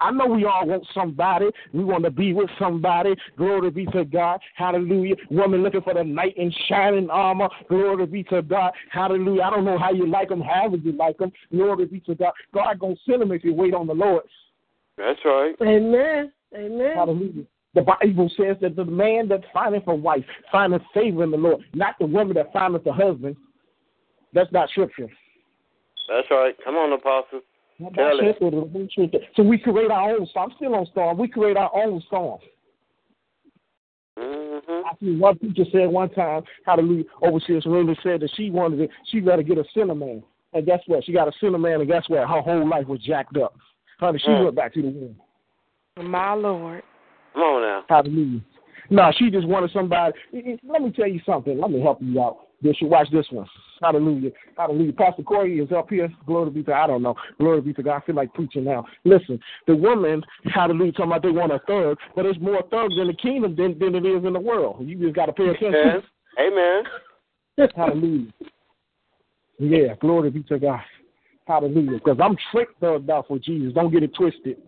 Speaker 4: I know we all want somebody. We want to be with somebody. Glory be to God. Hallelujah. Woman looking for the knight in shining armor. Glory be to God. Hallelujah. I don't know how you like them, however you like them. Glory be to God. God going to send them if you wait on the Lord.
Speaker 3: That's right.
Speaker 1: Amen. Amen.
Speaker 4: Hallelujah. The Bible says that the man that findeth a wife findeth favor in the Lord, not the woman that findeth a husband. That's not scripture.
Speaker 3: That's right. Come on, Apostle. Tell it.
Speaker 4: So we create our own storm. I'm still on storm. We create our own storm.
Speaker 3: Mm-hmm.
Speaker 4: I see one teacher said one time, hallelujah, overseer Serena said that she wanted it, she rather get a sinner man. And guess what? She got a sinner man, and guess what? Her whole life was jacked up. Honey, she
Speaker 3: Mm.
Speaker 4: went back to the womb.
Speaker 5: My Lord.
Speaker 3: Come on now.
Speaker 4: Hallelujah. No, she just wanted somebody. Let me tell you something. Let me help you out. Bishop, watch this one. Hallelujah. Hallelujah. Pastor Corey is up here. Glory be to I don't know. Glory be to God. I feel like preaching now. Listen, the women, hallelujah, talking about they want a thug, but it's more thugs in the kingdom than, than it is in the world. You just got to pay attention.
Speaker 3: Amen. Amen.
Speaker 4: Hallelujah. Yeah, glory be to God. Hallelujah. Because I'm tricked enough for Jesus. Don't get it twisted.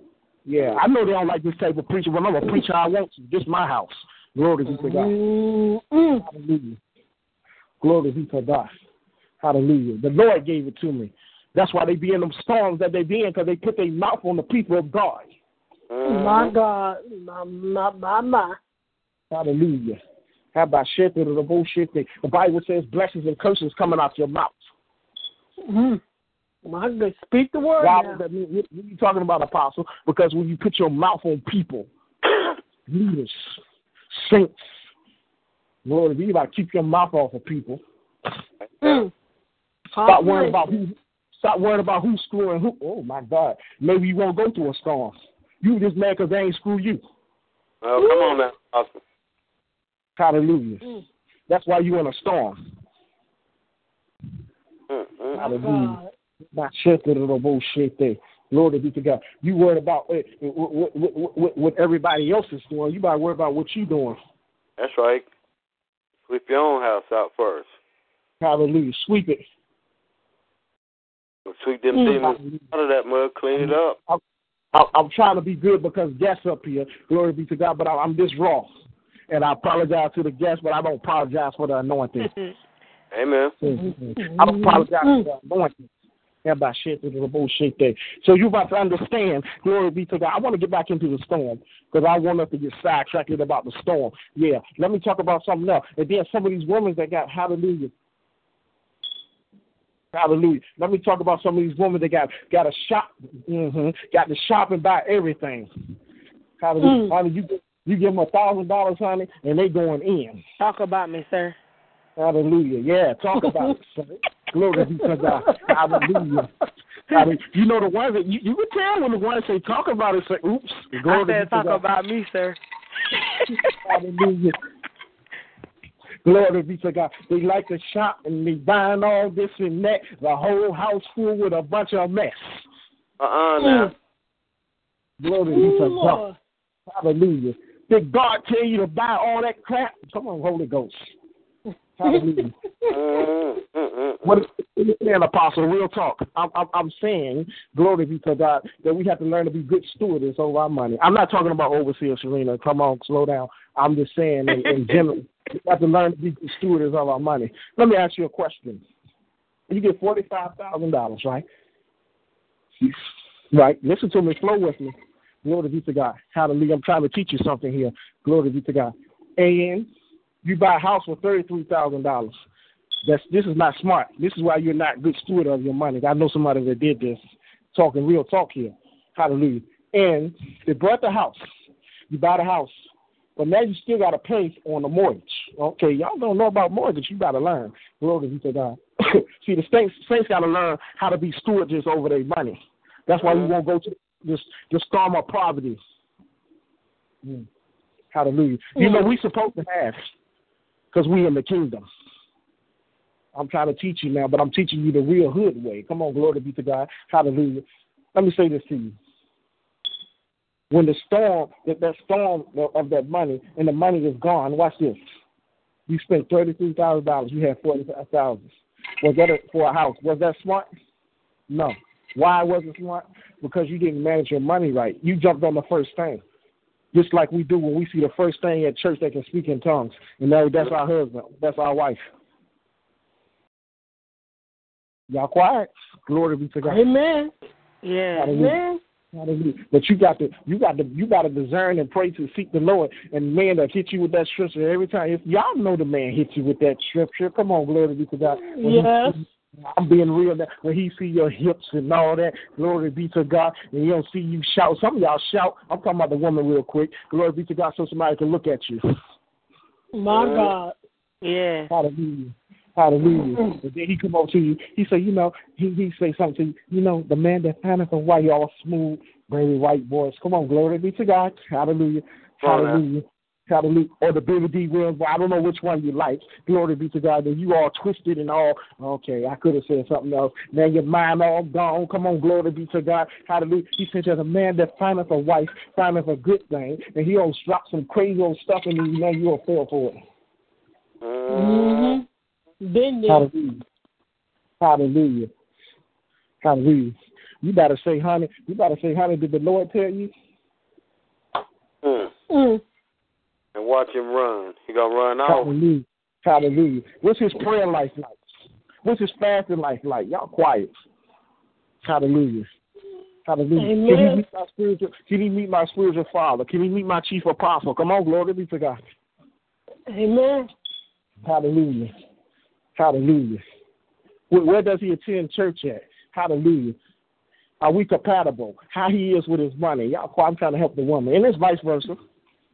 Speaker 4: Yeah, I know they don't like this type of preacher, but I'm a preacher I want to. This my house. Glory be to God.
Speaker 1: Mm-mm.
Speaker 4: Hallelujah. Glory be to God. Hallelujah. The Lord gave it to me. That's why they be in them storms that they be in, because they put their mouth on the people of God.
Speaker 3: Mhm.
Speaker 1: My God. My, my, my, my.
Speaker 4: Hallelujah. How about shit to the bullshit thing? The Bible says blessings and curses coming out your mouth.
Speaker 1: Mm. My God. Speak the word
Speaker 4: Why
Speaker 1: now.
Speaker 4: does that mean? What what are you talking about, Apostle? Because when you put your mouth on people, leaders, saints, Lord, you got to keep your mouth off of people.
Speaker 1: Mm.
Speaker 4: Stop worrying about who. Stop worrying about who's screwing who. Oh my God! Maybe you won't go through a storm. You just mad because they ain't screw you.
Speaker 3: Oh, come on now, Apostle.
Speaker 4: Hallelujah.
Speaker 1: Mm.
Speaker 4: That's why you in a storm.
Speaker 3: Mm-hmm.
Speaker 4: Hallelujah.
Speaker 1: God.
Speaker 4: Not to bullshit there. Glory be to God. You worried about eh, eh, what, what, what, what everybody else is doing. You better worry about what you're doing.
Speaker 3: That's right. Sweep your own house out first.
Speaker 4: Hallelujah. Sweep it.
Speaker 3: Sweep them hmm. demons out of that mud. Clean it up.
Speaker 4: I'm, I'm trying to be good because guests up here. Glory be to God. But I'm this raw. And I apologize to the guests, but I don't apologize for the anointing.
Speaker 3: Amen.
Speaker 4: I don't apologize for the anointing. So you about to understand, glory be to God. I want to get back into the storm because I want us to get sidetracked about the storm. Yeah, let me talk about something else. And then some of these women that got hallelujah. Hallelujah. Let me talk about some of these women that got got a shop, mm-hmm, got to shop and buy everything. Hallelujah. Mm. Honey, you you give them a thousand dollars, honey, and they going in.
Speaker 5: Talk about me, sir.
Speaker 4: Hallelujah. Yeah, talk about it, sir. Glory be to God. Hallelujah. you know the ones that you, you can tell when the ones say talk about it say oops.
Speaker 5: Glory I said talk about me, sir.
Speaker 4: Hallelujah. Glory be to God. They like to shop and be buying all this and that. The whole house full with a bunch of mess.
Speaker 3: Uh uh-uh, uh now.
Speaker 4: Glory be to God. Hallelujah. Did God tell you to buy all that crap? Come on, Holy Ghost. Hallelujah. what is saying, Apostle? Real talk. I'm, I'm, I'm, saying, glory be to God, that we have to learn to be good stewards over our money. I'm not talking about overseer Serena. Come on, slow down. I'm just saying, in, in general, we have to learn to be good stewards of our money. Let me ask you a question. You get forty-five thousand dollars, right? Right. Listen to me. Flow with me. Glory be to God. Hallelujah. I'm trying to teach you something here. Glory be to God. And you buy a house for thirty-three thousand dollars. That's this is not smart. This is why you're not good steward of your money. I know somebody that did this. Talking real talk here. Hallelujah. And they bought the house. You buy the house. But now you still got to pay on the mortgage. Okay, y'all don't know about mortgage. You got to learn. Glory be to God. See, the saints, saints got to learn how to be stewards over their money. That's why we won't go to this the storm of poverty. Mm. Hallelujah. You know we supposed to have because we in the kingdom. I'm trying to teach you now, but I'm teaching you the real hood way. Come on, glory be to God. Hallelujah. Let me say this to you. When the storm, that, that storm of that money, and the money is gone, watch this. You spent thirty-three thousand dollars. You had forty-five thousand. Was that a, for a house? Was that smart? No. Why was it smart? Because you didn't manage your money right. You jumped on the first thing just like we do when we see the first thing at church that can speak in tongues. And now that's our husband, that's our wife. Y'all quiet? Glory be to God.
Speaker 1: Amen.
Speaker 5: Yeah.
Speaker 1: Amen.
Speaker 4: Hallelujah. But you got to you got to you got to discern and pray to seek the Lord. And man that hit you with that scripture every time. If y'all know the man hits you with that scripture, come on, glory be to God.
Speaker 1: Yes.
Speaker 4: I'm being real now. When he see your hips and all that, glory be to God, and he don't see you shout. Some of y'all shout. I'm talking about the woman real quick. Glory be to God, so somebody can look at you.
Speaker 1: My God.
Speaker 5: Yeah.
Speaker 4: Hallelujah. Hallelujah. And then he come over to you. He say, you know, he he say something to you. You know, the man that findeth a white, all smooth, very white voice. Come on, glory be to God. Hallelujah. Hallelujah. Hallelujah. Or the Billy Dee Williams. Well, I don't know which one you like. Glory be to God. And you all twisted and all. Okay, I could have said something else. Now your mind all gone. Come on, glory be to God. Hallelujah. He says, as a man that findeth a wife, findeth a good thing, and he will drop some crazy old stuff in you, now you'll fall for it.
Speaker 1: Mm-hmm. Been there.
Speaker 4: Hallelujah. Hallelujah. Hallelujah. You better say, honey, you better say, honey, did the Lord tell you?
Speaker 3: Mm.
Speaker 1: Mm
Speaker 3: and watch him run. He gonna run
Speaker 4: off. Hallelujah. Hallelujah. What's his prayer life like? What's his fasting life like? Y'all quiet. Hallelujah. Hallelujah.
Speaker 1: Amen.
Speaker 4: Can he meet my spiritual can he meet my spiritual father? Can he meet my chief apostle? Come on, glory be to God.
Speaker 1: Amen.
Speaker 4: Hallelujah. Hallelujah. Where, where does he attend church at? Hallelujah. Are we compatible? How he is with his money. Y'all I'm trying to help the woman. And it's vice versa.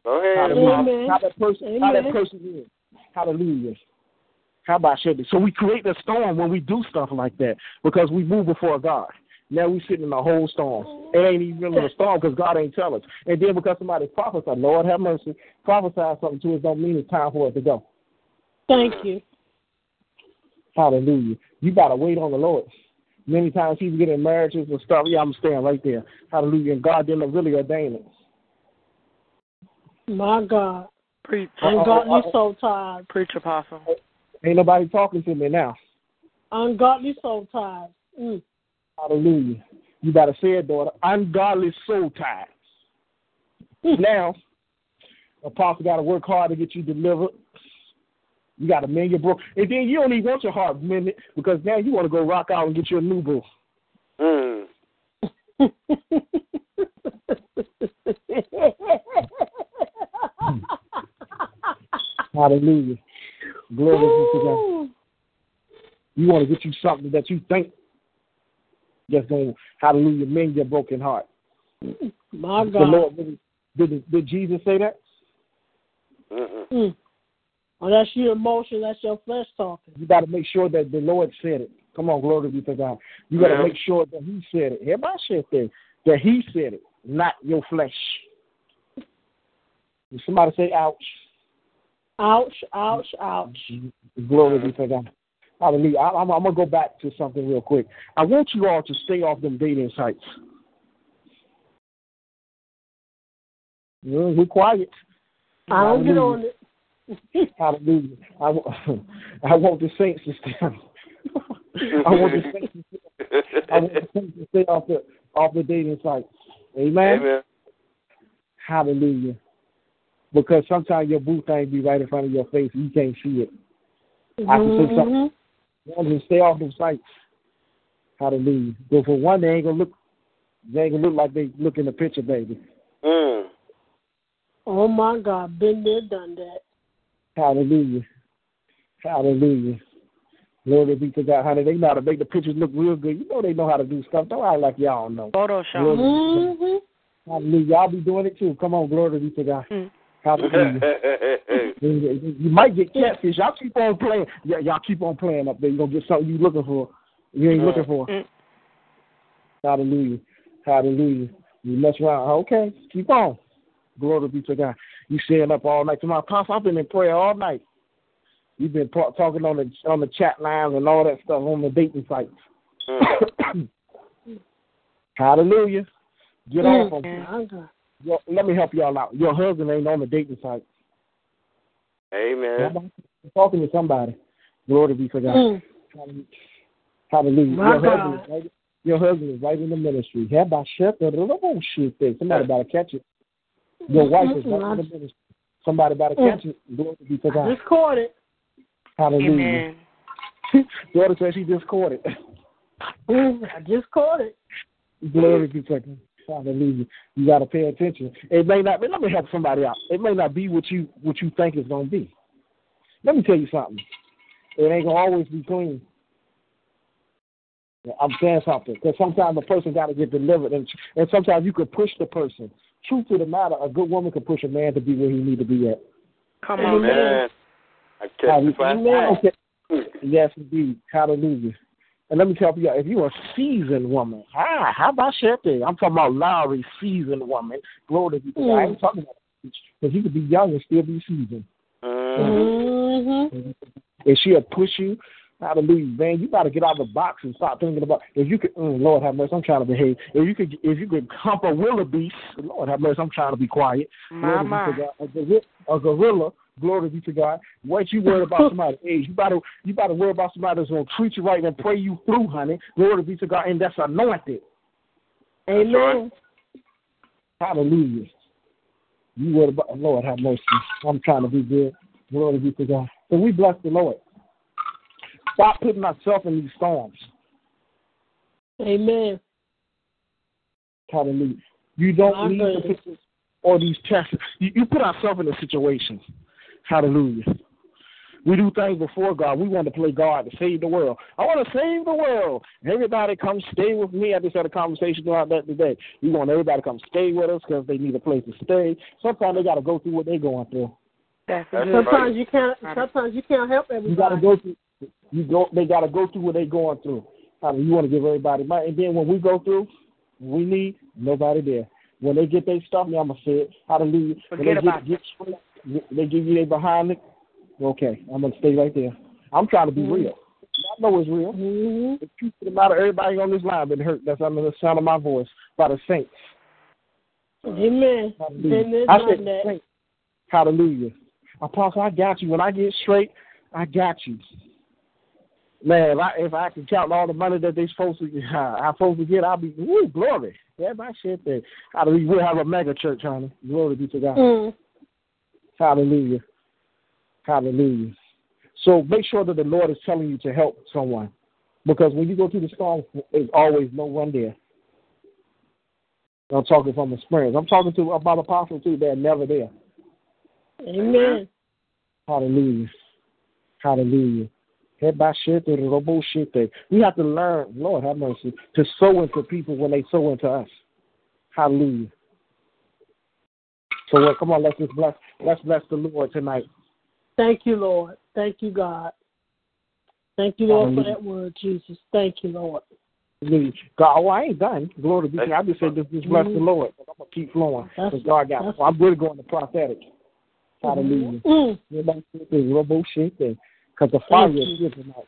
Speaker 3: Go ahead.
Speaker 1: Amen.
Speaker 4: How that person,
Speaker 1: Amen.
Speaker 4: how that person is. Hallelujah. How about should So we create a storm when we do stuff like that because we move before God. Now we sitting in a whole storm. It ain't even really a storm because God ain't tell us. And then because somebody prophesied, Lord have mercy, prophesy something to us don't mean it's time for it to go.
Speaker 1: Thank you.
Speaker 4: Hallelujah. You gotta wait on the Lord. Many times people get in marriages and stuff. Yeah, I'm staying right there. Hallelujah. And God didn't really ordain it.
Speaker 1: My God.
Speaker 5: Preach.
Speaker 1: Ungodly
Speaker 4: uh, uh,
Speaker 1: soul ties.
Speaker 5: Preach, Apostle.
Speaker 4: Ain't nobody talking to me now.
Speaker 1: Ungodly soul ties. Mm.
Speaker 4: Hallelujah. You better say it, daughter. Ungodly soul ties. now, apostle got to work hard to get you delivered. You got to mend your broke. And then you don't even want your heart mended because now you want to go rock out and get your new boo.
Speaker 3: Mm.
Speaker 4: Hallelujah. Glory be to God. You want to get you something that you think just going, to, hallelujah, mend your broken heart.
Speaker 1: My
Speaker 4: The
Speaker 1: God.
Speaker 4: Lord, did, did, did Jesus say that?
Speaker 1: Mm. Oh, that's your emotion. That's your flesh talking.
Speaker 4: You got to make sure that the Lord said it. Come on, glory be to God. You got to
Speaker 3: Yeah.
Speaker 4: make sure that He said it. Everybody said that, that He said it, not your flesh. Did somebody say, ouch?
Speaker 1: Ouch, ouch, ouch.
Speaker 4: Glory be to God. Hallelujah. I, I'm, I'm going to go back to something real quick. I want you all to stay off them dating sites. Mm, yeah, we're quiet.
Speaker 1: I don't get on it.
Speaker 4: Hallelujah. I, I want the saints to stay. I want the saints to stay. I want the saints to stay off the off the dating sites. Amen.
Speaker 3: Amen.
Speaker 4: Hallelujah. Because sometimes your boo thing be right in front of your face and you can't see it. I can say something.
Speaker 1: Mhm.
Speaker 4: You want to stay off them sites. Hallelujah. But for one, they ain't gonna look. They ain't gonna look like they look in the picture, baby.
Speaker 3: Mm.
Speaker 1: Oh my God, been there, done that.
Speaker 4: Hallelujah. Hallelujah. Glory be to God, honey. They know how to make the pictures look real good. You know they know how to do stuff. Don't act like y'all don't know.
Speaker 5: Photoshop.
Speaker 4: Glory.
Speaker 1: Mhm.
Speaker 4: Hallelujah. Y'all be doing it too. Come on, glory be to God.
Speaker 5: Mm.
Speaker 4: Hallelujah. you you might get catfish. Y'all keep on playing. Yeah, y'all keep on playing up there. You're gonna get something you looking for. You ain't looking for.
Speaker 5: Mm.
Speaker 4: Hallelujah. Hallelujah. You mess around. Okay, keep on. Glory be to God. You staying up all night. To my apostle, I've been in prayer all night. You've been ta- talking on the on the chat lines and all that stuff on the dating sites.
Speaker 3: Mm.
Speaker 4: Hallelujah. Get off them.
Speaker 5: Mm.
Speaker 1: My God.
Speaker 4: Your, let me help y'all out. Your husband ain't on the dating site.
Speaker 3: Amen.
Speaker 4: I'm talking to somebody. Glory be to God.
Speaker 1: Mm.
Speaker 4: Hallelujah.
Speaker 1: My
Speaker 4: your, husband
Speaker 1: God.
Speaker 4: is right, your husband is right in the ministry. How about shut the little shit there? Somebody better catch it. Your wife is right in the ministry. Somebody better catch it. Glory be to God.
Speaker 1: Just caught it.
Speaker 4: Hallelujah.
Speaker 5: Amen.
Speaker 4: Daughter says she just caught it.
Speaker 1: Mm, I just caught it.
Speaker 4: Glory be to God. Hallelujah. You got to pay attention. It may not. Let me help somebody out. It may not be what you what you think it's gonna be. Let me tell you something. It ain't gonna always be clean. I'm saying something because sometimes a person got to get delivered, and and sometimes you could push the person. Truth to the matter, a good woman can push a man to be where he need to be at.
Speaker 5: Come on.
Speaker 3: Amen. I testify.
Speaker 4: Hallelujah. Okay. Yes, indeed. Hallelujah. And let me tell you, if you're a seasoned woman, ah, how about that? I'm talking about Lowry, seasoned woman. Glory to God. I ain't talking about because you could be young and still be seasoned.
Speaker 3: Mm.
Speaker 1: Mm-hmm.
Speaker 4: And she'll push you. Hallelujah, man. You got to get out of the box and start thinking about if you could. Mm, Lord have mercy, I'm trying to behave. If you could, if you could hump a wildebeest, Lord have mercy, I'm trying to be quiet.
Speaker 5: My,
Speaker 4: Glory
Speaker 5: my.
Speaker 4: be to God. A gorilla, a gorilla, glory be to God. What you worried about somebody's age? You better, you better worry about somebody that's gonna treat you right and pray you through, honey. Glory be to God, and that's anointed.
Speaker 1: Amen.
Speaker 4: Hallelujah. You worried about Lord have mercy. I'm trying to be good. Glory be to God. So we bless the Lord. Stop putting ourselves in these storms.
Speaker 1: Amen.
Speaker 4: Hallelujah. You don't
Speaker 1: My
Speaker 4: need to put all these tests. You, you put ourselves in a situation. Hallelujah. We do things before God. We want to play God to save the world. I want to save the world. Everybody come stay with me. I just had a conversation about that today. We want everybody to come stay with us because they need a place to stay. Sometimes they got to go through what they're going through.
Speaker 5: That's
Speaker 3: That's
Speaker 5: good.
Speaker 3: right.
Speaker 1: Sometimes you can't. Sometimes you can't help everybody.
Speaker 4: You got to go through. You go. They got to go through what they're going through. I mean, you want to give everybody money, and then when we go through, we need nobody there. When they get their stuff, now I'm gonna say it. Hallelujah. when
Speaker 5: Forget
Speaker 4: they
Speaker 5: about
Speaker 4: get, get, they give you their behind it. Okay, I'm gonna stay right there. I'm trying to be
Speaker 1: Mhm.
Speaker 4: real. Y'all know it's real.
Speaker 1: Mm-hmm.
Speaker 4: The truth of the matter, everybody on this line been hurt. That's under the sound of my voice by the saints.
Speaker 1: Amen.
Speaker 4: Hallelujah. I said
Speaker 1: that.
Speaker 4: saints. Hallelujah. Apostle, I got you. When I get straight, I got you. Man, if I if I can count all the money that they supposed to I'm supposed to get, I'll be woo, glory. Yeah, my shit there. Hallelujah. We'll have a mega church, honey. Glory be to God.
Speaker 1: Mm.
Speaker 4: Hallelujah. Hallelujah. So make sure that the Lord is telling you to help someone. Because when you go through the storm, there's always no one there. I'm talking from experience. I'm talking to about apostles too. They're never there.
Speaker 1: Amen.
Speaker 4: Hallelujah. Hallelujah. Head by shit, the robo shit thing. We have to learn, Lord have mercy, to sow into people when they sow into us. Hallelujah. So well, come on, let's just bless let's bless the Lord tonight.
Speaker 1: Thank you, Lord. Thank you, God. Thank you, Lord, for that word, Jesus. Thank you, Lord.
Speaker 4: God, oh, I ain't done. Glory be to God. I just said just, just bless the Lord. I'm gonna keep flowing.
Speaker 1: That's-
Speaker 4: Because God got.
Speaker 1: that's-
Speaker 4: Well, I'm really going to prophetic. Hallelujah.
Speaker 1: Mm.
Speaker 4: Because the fire
Speaker 1: Thank
Speaker 4: is
Speaker 1: you.
Speaker 4: here tonight.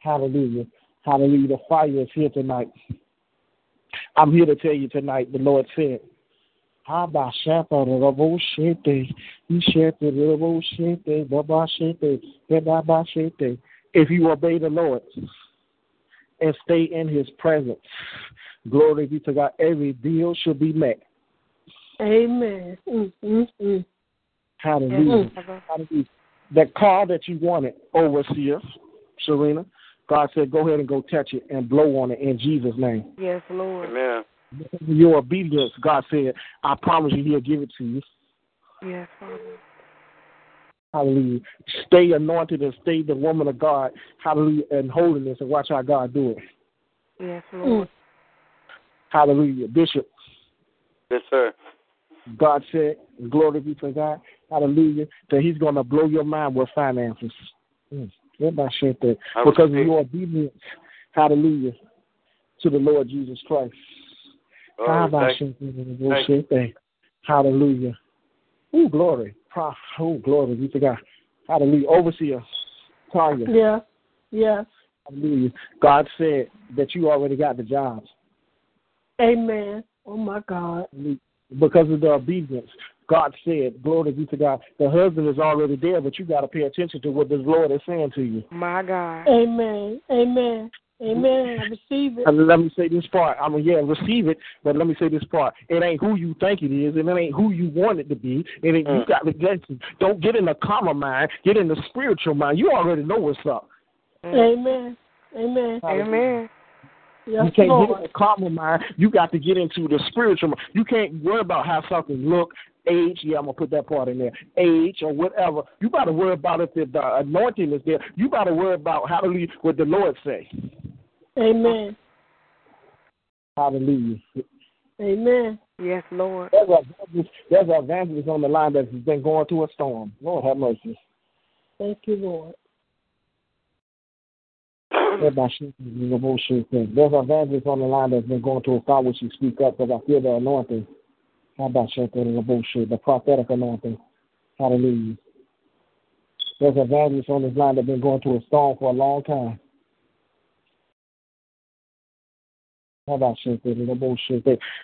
Speaker 4: Hallelujah. Hallelujah. The fire is here tonight. I'm here to tell you tonight, the Lord said, Haba shapa rabo shete, ishete rabo shete, baba shete, baba shete. If you obey the Lord and stay in his presence, glory be to God, every deal should be met.
Speaker 1: Amen. Mm, mm, mm.
Speaker 4: Hallelujah.
Speaker 5: Yes, Father.
Speaker 4: Hallelujah. That car that you wanted, overseer, Serena, God said, go ahead and go touch it and blow on it in Jesus' name.
Speaker 5: Yes, Lord.
Speaker 3: Amen.
Speaker 4: Because of Your obedience, God said, I promise you, He'll give it to you.
Speaker 5: Yes, Father.
Speaker 4: Hallelujah. Stay anointed and stay the woman of God. Hallelujah. And holiness and watch how God do it.
Speaker 5: Yes, Lord.
Speaker 4: Hallelujah. Bishop,
Speaker 3: Yes, sir.
Speaker 4: God said, glory be to God. Hallelujah. That He's going to blow your mind with finances. Mm. Everybody said that. Because of your obedience. Hallelujah. To the Lord Jesus Christ.
Speaker 3: Oh, thank,
Speaker 4: Hallelujah. Hallelujah. Ooh, glory. Pro- Oh, glory be to God. Hallelujah. Overseer, Tanya.
Speaker 1: Yes. Yes.
Speaker 4: Hallelujah. God said that you already got the jobs
Speaker 1: Amen. Oh my God.
Speaker 4: because of the obedience. God said, glory be to God. The husband is already there, but you got to pay attention to what this Lord is saying to you.
Speaker 5: My God.
Speaker 1: Amen. Amen. Amen. I receive it.
Speaker 4: And let me say this part. I'm mean, yeah, receive it, but let me say this part. It ain't who you think it is, and it ain't who you want it to be. And it, you
Speaker 3: Mm.
Speaker 4: got to get. Don't get in the common mind. Get in the spiritual mind. You already know what's up.
Speaker 1: Amen. Amen.
Speaker 5: Amen.
Speaker 1: Yes,
Speaker 4: you can't get in the common mind. You got to get into the spiritual mind. You can't worry about how something look, age. Yeah, I'm gonna put that part in there. Age or whatever. You got to worry about if the, the anointing is there. You got to worry about how hallelujah what the Lord say.
Speaker 1: Amen.
Speaker 4: Hallelujah.
Speaker 1: Amen.
Speaker 5: Yes, Lord.
Speaker 4: There's a evangelist, there's an evangelist on the line that's been going through a storm. Lord have mercy.
Speaker 1: Thank you, Lord.
Speaker 4: There's an evangelist on the line that's been going through a storm. Would you speak up? Because I feel the anointing. How about shit? The bullshit, the prophetic anointing. Hallelujah. There's an evangelist on this line that's been going through a storm for a long time.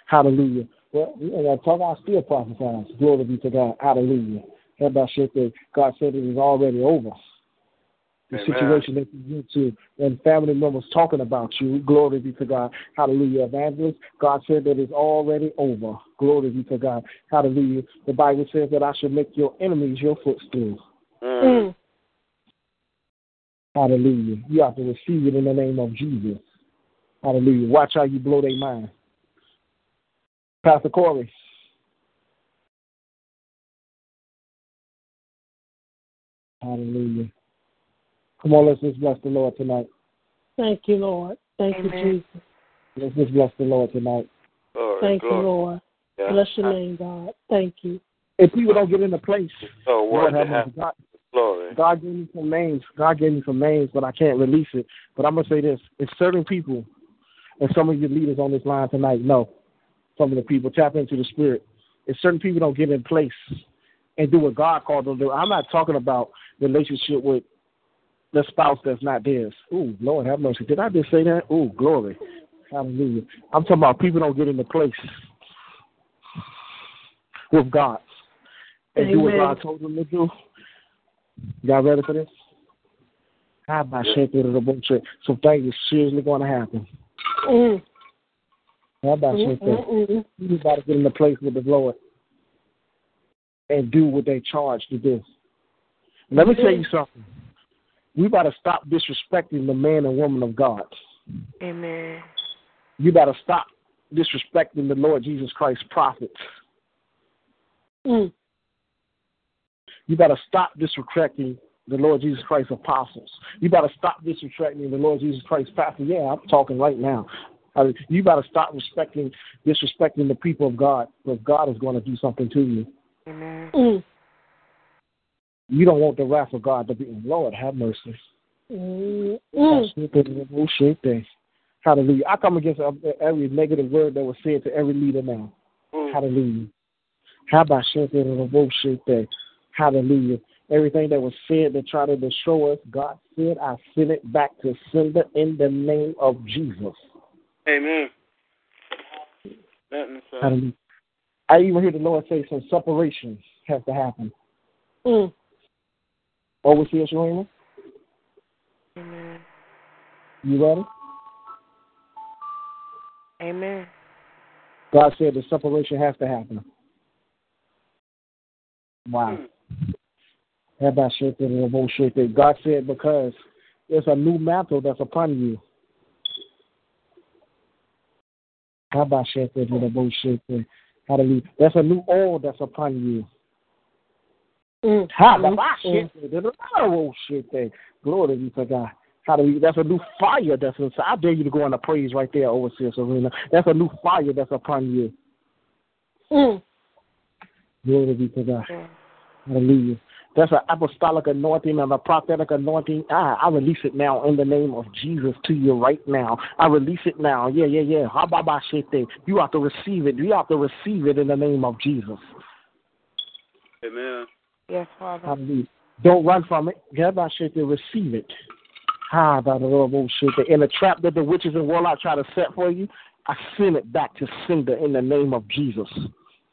Speaker 4: Hallelujah. Well, we ain't got to talk. I still prophesy. Glory be to God. Hallelujah. How about shit? That God said it is already over. The
Speaker 3: Amen.
Speaker 4: situation that you get to and family members talking about you. Glory be to God. Hallelujah. Evangelist, God said that it's already over. Glory be to God. Hallelujah. The Bible says that I should make your enemies your footstool.
Speaker 3: Mm.
Speaker 1: Mm.
Speaker 4: Hallelujah. You have to receive it in the name of Jesus. Hallelujah. Watch how you blow their mind. Pastor Corey. Hallelujah. Come on, let's just bless the Lord tonight.
Speaker 1: Thank you, Lord. Thank you, Jesus.
Speaker 4: Let's just bless the Lord tonight.
Speaker 3: Glory,
Speaker 1: Thank you. Lord.
Speaker 3: Yeah.
Speaker 1: Bless your name, God. Thank you.
Speaker 4: If people don't get in the place,
Speaker 3: So
Speaker 4: Lord
Speaker 3: worthy
Speaker 4: have
Speaker 3: have.
Speaker 4: God,
Speaker 3: glory.
Speaker 4: God gave me some names. God gave me some names, but I can't release it. But I'm gonna say this: it's certain people, and some of your leaders on this line tonight know. Some of the people tap into the spirit. If certain people don't get in place and do what God called them to do, I'm not talking about relationship with the spouse that's not theirs. Ooh, Lord have mercy. Did I just say that? Ooh, glory. Hallelujah. I'm talking about people don't get into place with God and do what
Speaker 1: Amen.
Speaker 4: God told them to do. Y'all ready for this? How about through the bullshit? Some things is seriously going to happen.
Speaker 1: Mm.
Speaker 4: How about shit
Speaker 1: mm,
Speaker 4: You got to get in the place with the Lord and do what they charged to do. Let me tell you something. We got to stop disrespecting the man and woman of God.
Speaker 5: Amen.
Speaker 4: You got to stop disrespecting the Lord Jesus Christ prophets.
Speaker 1: mm.
Speaker 4: You got to stop disrespecting the Lord Jesus Christ apostles. You got to stop disrespecting the Lord Jesus Christ pastor. Yeah, I'm talking right now. You got to stop respecting, disrespecting the people of God, because God is going to do something to you.
Speaker 5: Amen.
Speaker 1: Mm.
Speaker 4: You don't want the wrath of God to be. Lord, have mercy.
Speaker 1: Mm. Mm.
Speaker 4: Hallelujah. I come against every negative word that was said to every leader now. Hallelujah. How about shit that bullshit thing? Hallelujah. Everything that was said to try to destroy us, God said, I send it back to sender in the name of Jesus.
Speaker 6: Amen. Nothing so.
Speaker 4: Hallelujah. I even hear the Lord say some separations has to happen.
Speaker 1: Mm.
Speaker 4: Overseer Sharina,
Speaker 5: Amen.
Speaker 4: you ready?
Speaker 5: Amen.
Speaker 4: God said the separation has to happen. Wow. How about shit that the bullshit that God said because there's a new mantle that's upon you. How about shit that the bullshit that hallelujah. That's a new oil that's upon you.
Speaker 1: Mm.
Speaker 4: How
Speaker 1: Mm.
Speaker 4: about shit that the bullshit that glory be to God. Hallelujah. That's a new fire that's inside. I dare you to go on the praise right there, overseer Serena. That's a new fire that's upon you.
Speaker 1: Mm.
Speaker 4: Glory be to God. Hallelujah. That's an apostolic anointing and a prophetic anointing. Ah, I release it now in the name of Jesus to you right now. I release it now. Yeah, yeah, yeah. Hababashete. You have to receive it. You have to receive it in the name of Jesus.
Speaker 6: Amen.
Speaker 5: Yes, Father.
Speaker 4: Hallelujah. Don't run from it. Habashete. Receive it. Bullshit. In the trap that the witches and warlocks try to set for you, I send it back to sender in the name of Jesus.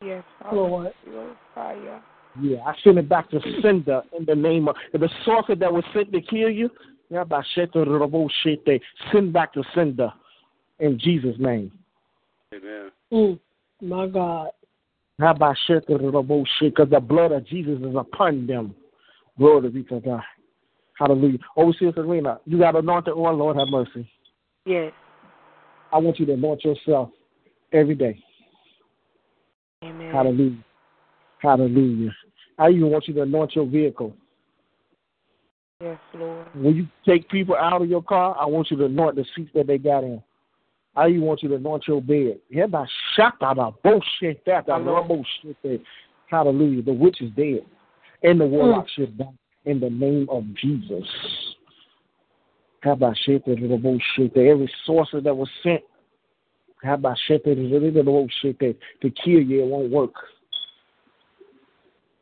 Speaker 5: Yes, Father.
Speaker 1: Lord.
Speaker 5: Your fire.
Speaker 4: Yeah, I send it back to sender in the name of the sorcerer that was sent to kill you. Yeah, by shit to the bullshit they send back to sender in Jesus' name.
Speaker 6: Amen.
Speaker 1: Mm. My God.
Speaker 4: How about shit to the bullshit? Because the blood of Jesus is upon them. Glory be to God. Hallelujah. Overseer Serena, you got anointed oil, Lord have mercy.
Speaker 5: Yes.
Speaker 4: I want you to anoint yourself every day.
Speaker 5: Amen.
Speaker 4: Hallelujah. Hallelujah. I even want you to anoint your vehicle.
Speaker 5: Yes, Lord.
Speaker 4: When you take people out of your car, I want you to anoint the seats that they got in. I even want you to anoint your bed. Yeah, by shot out of bullshit that the bullshit that hallelujah. The witch is dead. And the mm. warlock should die in the name of Jesus. How about shit that the bullshit that every sorcerer that was sent how about shit that is the bullshit that to kill you it won't work.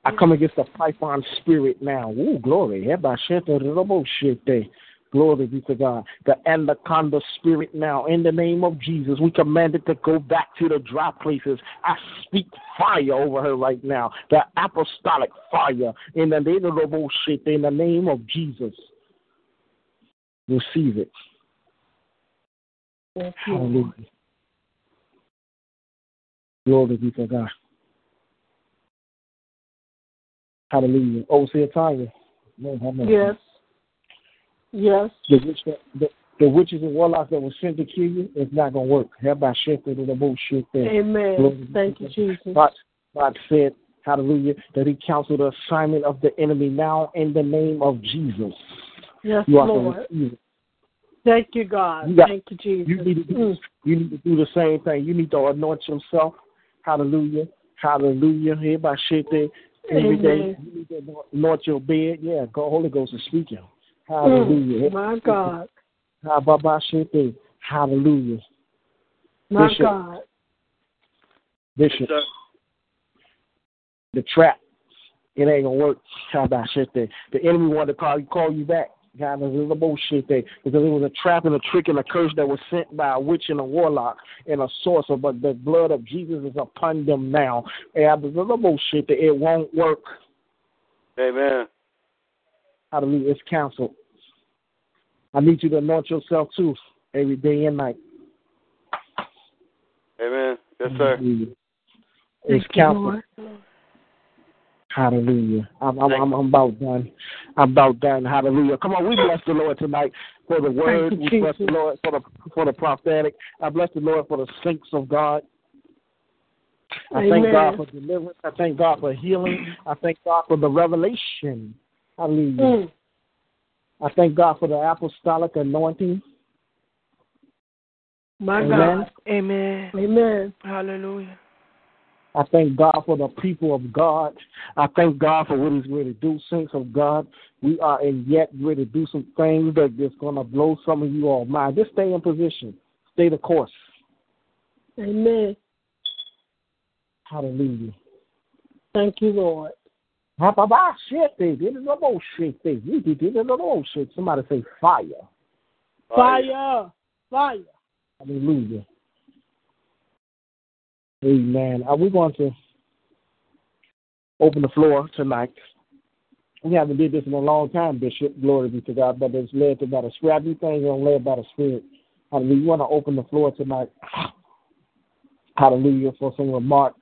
Speaker 4: I come against the python spirit now. Ooh, glory. How about the bullshit Glory be to God. The anaconda spirit now, in the name of Jesus, we command it to go back to the dry places. I speak fire over her right now. The apostolic fire in the name of the bullshit, in the name of Jesus. Receive it. Hallelujah. Glory be to God. Hallelujah. Overseer have.
Speaker 1: Yes. Yes.
Speaker 4: the, witch that, the, the witches and warlocks that were sent to kill you, it's not going to work. About shit to the bullshit there?
Speaker 1: Amen.
Speaker 4: Glory
Speaker 1: Thank you, Jesus.
Speaker 4: God, God said, hallelujah, that he counseled the assignment of the enemy now in the name of Jesus.
Speaker 1: Yes,
Speaker 4: You are
Speaker 1: Lord. Thank you, God.
Speaker 4: You got-
Speaker 1: Thank you, Jesus.
Speaker 4: You need to do
Speaker 1: Mm.
Speaker 4: you need to do the same thing. You need to anoint yourself. Hallelujah. Hallelujah. About shit there every day.
Speaker 1: Amen.
Speaker 4: You need to anoint your bed. Yeah, go Holy Ghost is speaking. Hallelujah.
Speaker 1: Mm. My God.
Speaker 4: Hallelujah. Hallelujah.
Speaker 1: My
Speaker 4: Bishop.
Speaker 1: God.
Speaker 4: Bishop,
Speaker 6: Sir.
Speaker 4: the trap, it ain't gonna work. How about shit? The enemy wanted to call you call you back. God, there's a bullshit there because it was a trap and a trick and a curse that was sent by a witch and a warlock and a sorcerer. But the blood of Jesus is upon them now. And there's a bullshit that it won't work.
Speaker 6: Amen.
Speaker 4: Hallelujah. It's canceled. I need you to anoint yourself too every day and night.
Speaker 6: Amen. Yes, sir.
Speaker 4: Hallelujah.
Speaker 1: Thank
Speaker 4: It's
Speaker 1: you,
Speaker 4: canceled.
Speaker 1: Lord.
Speaker 4: Hallelujah. I'm, I'm, I'm, I'm about done. I'm about done. Hallelujah. Come on, we bless the Lord tonight for the word. we bless the Lord for the for the prophetic. I bless the Lord for the saints of God. I thank God for deliverance. I thank God for healing. I thank God for the revelation. Hallelujah.
Speaker 1: Mm.
Speaker 4: I thank God for the apostolic anointing.
Speaker 1: My
Speaker 4: Amen.
Speaker 1: God.
Speaker 5: Amen.
Speaker 1: Amen.
Speaker 5: Hallelujah.
Speaker 4: I thank God for the people of God. I thank God for what He's going to do, saints of God. We are in yet ready to do some things that is going to blow some of you all mind. Just stay in position. Stay the course.
Speaker 1: Amen.
Speaker 4: Hallelujah.
Speaker 1: Thank you, Lord.
Speaker 4: Ha, ba, ba, shit, they did it, no shit, they did it, did it, no shit. Somebody say fire.
Speaker 1: Fire. Fire.
Speaker 4: Hallelujah. Amen. Uh, are we going to open the floor tonight? We haven't did this in a long time, Bishop. Glory be to God. But it's led to by the Spirit. I do things on led by the Spirit. Hallelujah. We want to open the floor tonight. Hallelujah. For some remarks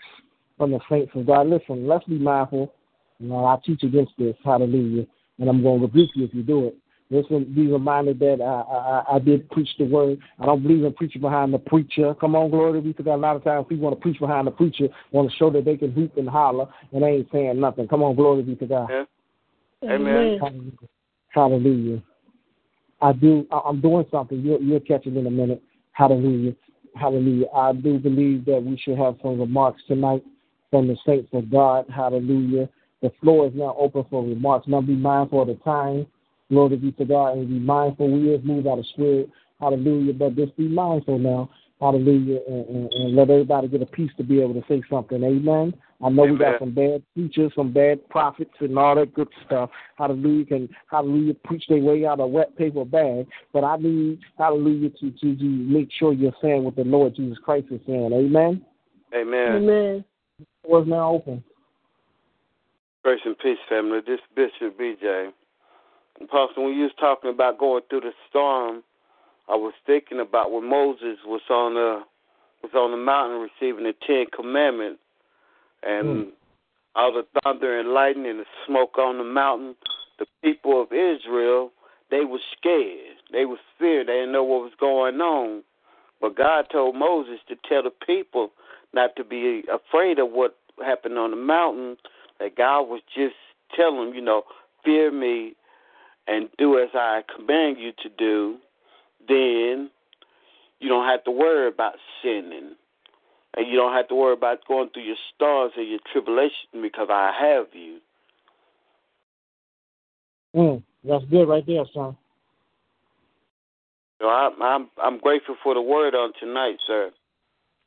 Speaker 4: from the saints of God. Listen, let's be mindful. You know, I teach against this. Hallelujah. And I'm going to rebuke you if you do it. Listen, be reminded that I, I, I did preach the word. I don't believe in preaching behind the preacher. Come on, glory be to God. A lot of times people want to preach behind the preacher, want to show that they can hoop and holler, and they ain't saying nothing. Come on, glory be to God.
Speaker 6: Yeah. Amen.
Speaker 4: Hallelujah. Hallelujah. I do. I- I'm doing something. You'll, you'll catch it in a minute. Hallelujah. Hallelujah. I do believe that we should have some remarks tonight from the saints of God. Hallelujah. The floor is now open for remarks. Now be mindful of the time. Glory be to God and be mindful. We is moved out of spirit. Hallelujah. But just be mindful now. Hallelujah. And, and, and let everybody get a piece to be able to say something. Amen. I know we got some bad teachers, some bad prophets, and all that good stuff. Hallelujah. Can hallelujah preach their way out of wet paper bag. But I need hallelujah to, to, to make sure you're saying what the Lord Jesus Christ is saying. Amen.
Speaker 6: Amen.
Speaker 1: Amen.
Speaker 4: Floor is now open.
Speaker 6: Grace and peace, family. This Bishop BJ. Apostle, when you was talking about going through the storm, I was thinking about when Moses was on the was on the mountain receiving the Ten Commandments, and hmm. all the thunder and lightning and the smoke on the mountain. The people of Israel, they were scared. They were feared. They didn't know what was going on. But God told Moses to tell the people not to be afraid of what happened on the mountain. That God was just telling them, you know, fear me and do as I command you to do. Then you don't have to worry about sinning. And you don't have to worry about going through your storms and your tribulation because I have you.
Speaker 4: Mm, that's good right there, son.
Speaker 6: So I'm I'm I'm grateful for the word on tonight, sir.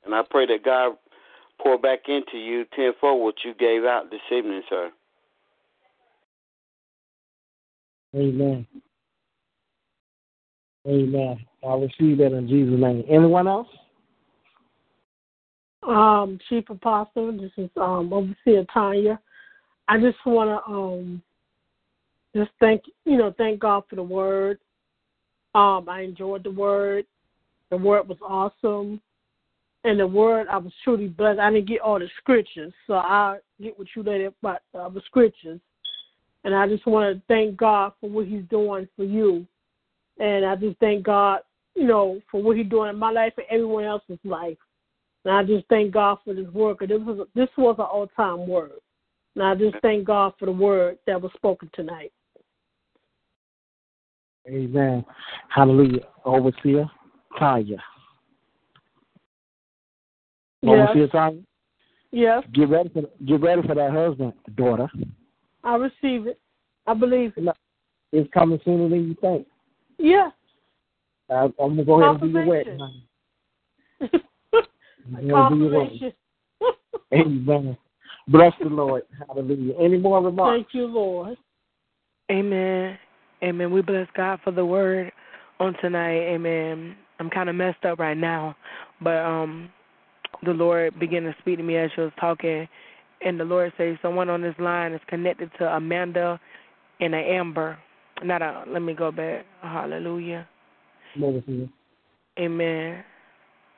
Speaker 6: And I pray that God pour back into you tenfold what you gave out this evening, sir.
Speaker 4: Amen. Amen. I receive that in Jesus' name. Anyone else?
Speaker 1: Um, Chief Apostle, this is um Overseer Tanya. I just wanna um just thank you know, thank God for the word. Um, I enjoyed the word. The word was awesome. And the word I was truly blessed. I didn't get all the scriptures, so I get what you laid about uh, the scriptures. And I just want to thank God for what He's doing for you. And I just thank God, you know, for what He's doing in my life and everyone else's life. And I just thank God for this word. 'cause This was this was an all time word. And I just thank God for the word that was spoken tonight.
Speaker 4: Amen. Hallelujah. Overseer Tanya.
Speaker 1: Yes.
Speaker 4: Overseer Tanya.
Speaker 1: Yes,
Speaker 4: Get ready for get ready for that husband, daughter.
Speaker 1: I receive it. I believe it.
Speaker 4: It's coming sooner than you think.
Speaker 1: Yeah.
Speaker 4: I, I'm gonna go ahead and do your wedding.
Speaker 1: Confirmation.
Speaker 4: honey. Do your wedding.
Speaker 1: Confirmation.
Speaker 4: Amen. Bless the Lord. Hallelujah. Any more remarks?
Speaker 1: Thank you, Lord.
Speaker 5: Amen. Amen. We bless God for the word on tonight. Amen. I'm kind of messed up right now, but um, the Lord began to speak to me as she was talking, and the Lord says someone on this line is connected to Amanda and an Amber. Not a. Let me go back. Hallelujah. Amen.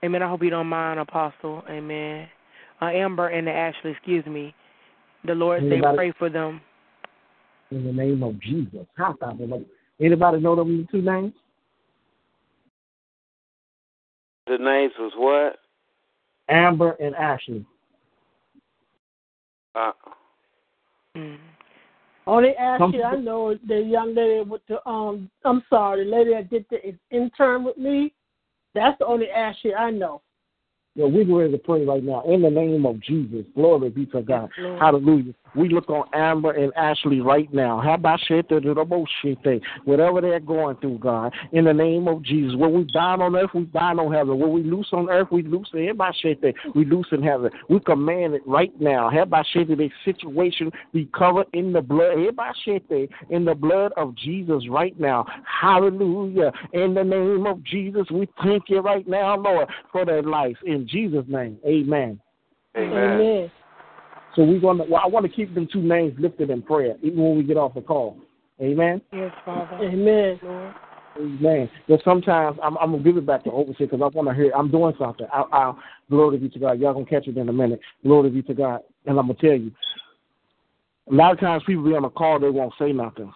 Speaker 5: Amen. I hope you don't mind, Apostle. Amen. Uh, Amber and Ashley, excuse me. The Lord say pray for them.
Speaker 4: In the name of Jesus. Anybody know them two names?
Speaker 6: The names was what?
Speaker 4: Amber and Ashley.
Speaker 6: Uh.
Speaker 1: Mm. Only Ashley I know the young lady with the um. I'm sorry, the lady that did the intern with me. That's the only Ashley I know.
Speaker 4: Yeah, we're ready to pray right now in the name of Jesus. Glory be to God. Hallelujah. We look on Amber and Ashley right now. How about Whatever they're going through, God, in the name of Jesus. What we bind on earth, we bind on heaven. What we loose on earth, we loose in We loose in heaven. We command it right now. How about situation be covered in the blood. In the blood of Jesus right now. Hallelujah. In the name of Jesus, we thank you right now, Lord, for their life. In Jesus' name. Amen.
Speaker 6: Amen.
Speaker 4: So we're gonna well, I want to keep them two names lifted in prayer, even when we get off the call. Amen.
Speaker 5: Yes, Father.
Speaker 1: Amen.
Speaker 5: Lord.
Speaker 4: Amen. But sometimes I'm, I'm gonna give it back to Overseer because I want to hear. I'm doing something. I, I, glory be to God. Y'all gonna catch it in a minute. Glory be to God. And I'm gonna tell you. A lot of times people be on a call, they won't say nothing.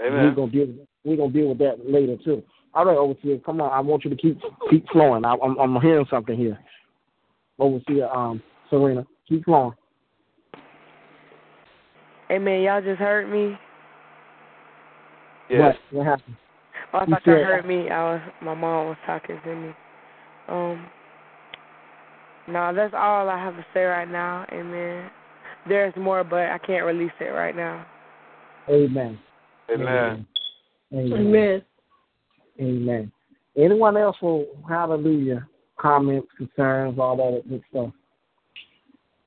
Speaker 6: Amen.
Speaker 4: We're gonna deal. We're gonna deal with that later too. All right, overseer, come on. I want you to keep keep flowing. I, am I'm, I'm hearing something here. Overseer, um, Serena, keep flowing.
Speaker 5: Hey man, y'all just heard me.
Speaker 6: Yes.
Speaker 4: What, what happened?
Speaker 5: Oh, I thought you heard me. I was my mom was talking to me. Um. No, that's all I have to say right now. Amen. There's more, but I can't release it right now.
Speaker 4: Amen.
Speaker 6: Amen.
Speaker 4: Amen.
Speaker 1: Amen.
Speaker 4: Amen. Anyone else for hallelujah? Comments, concerns, all that good stuff.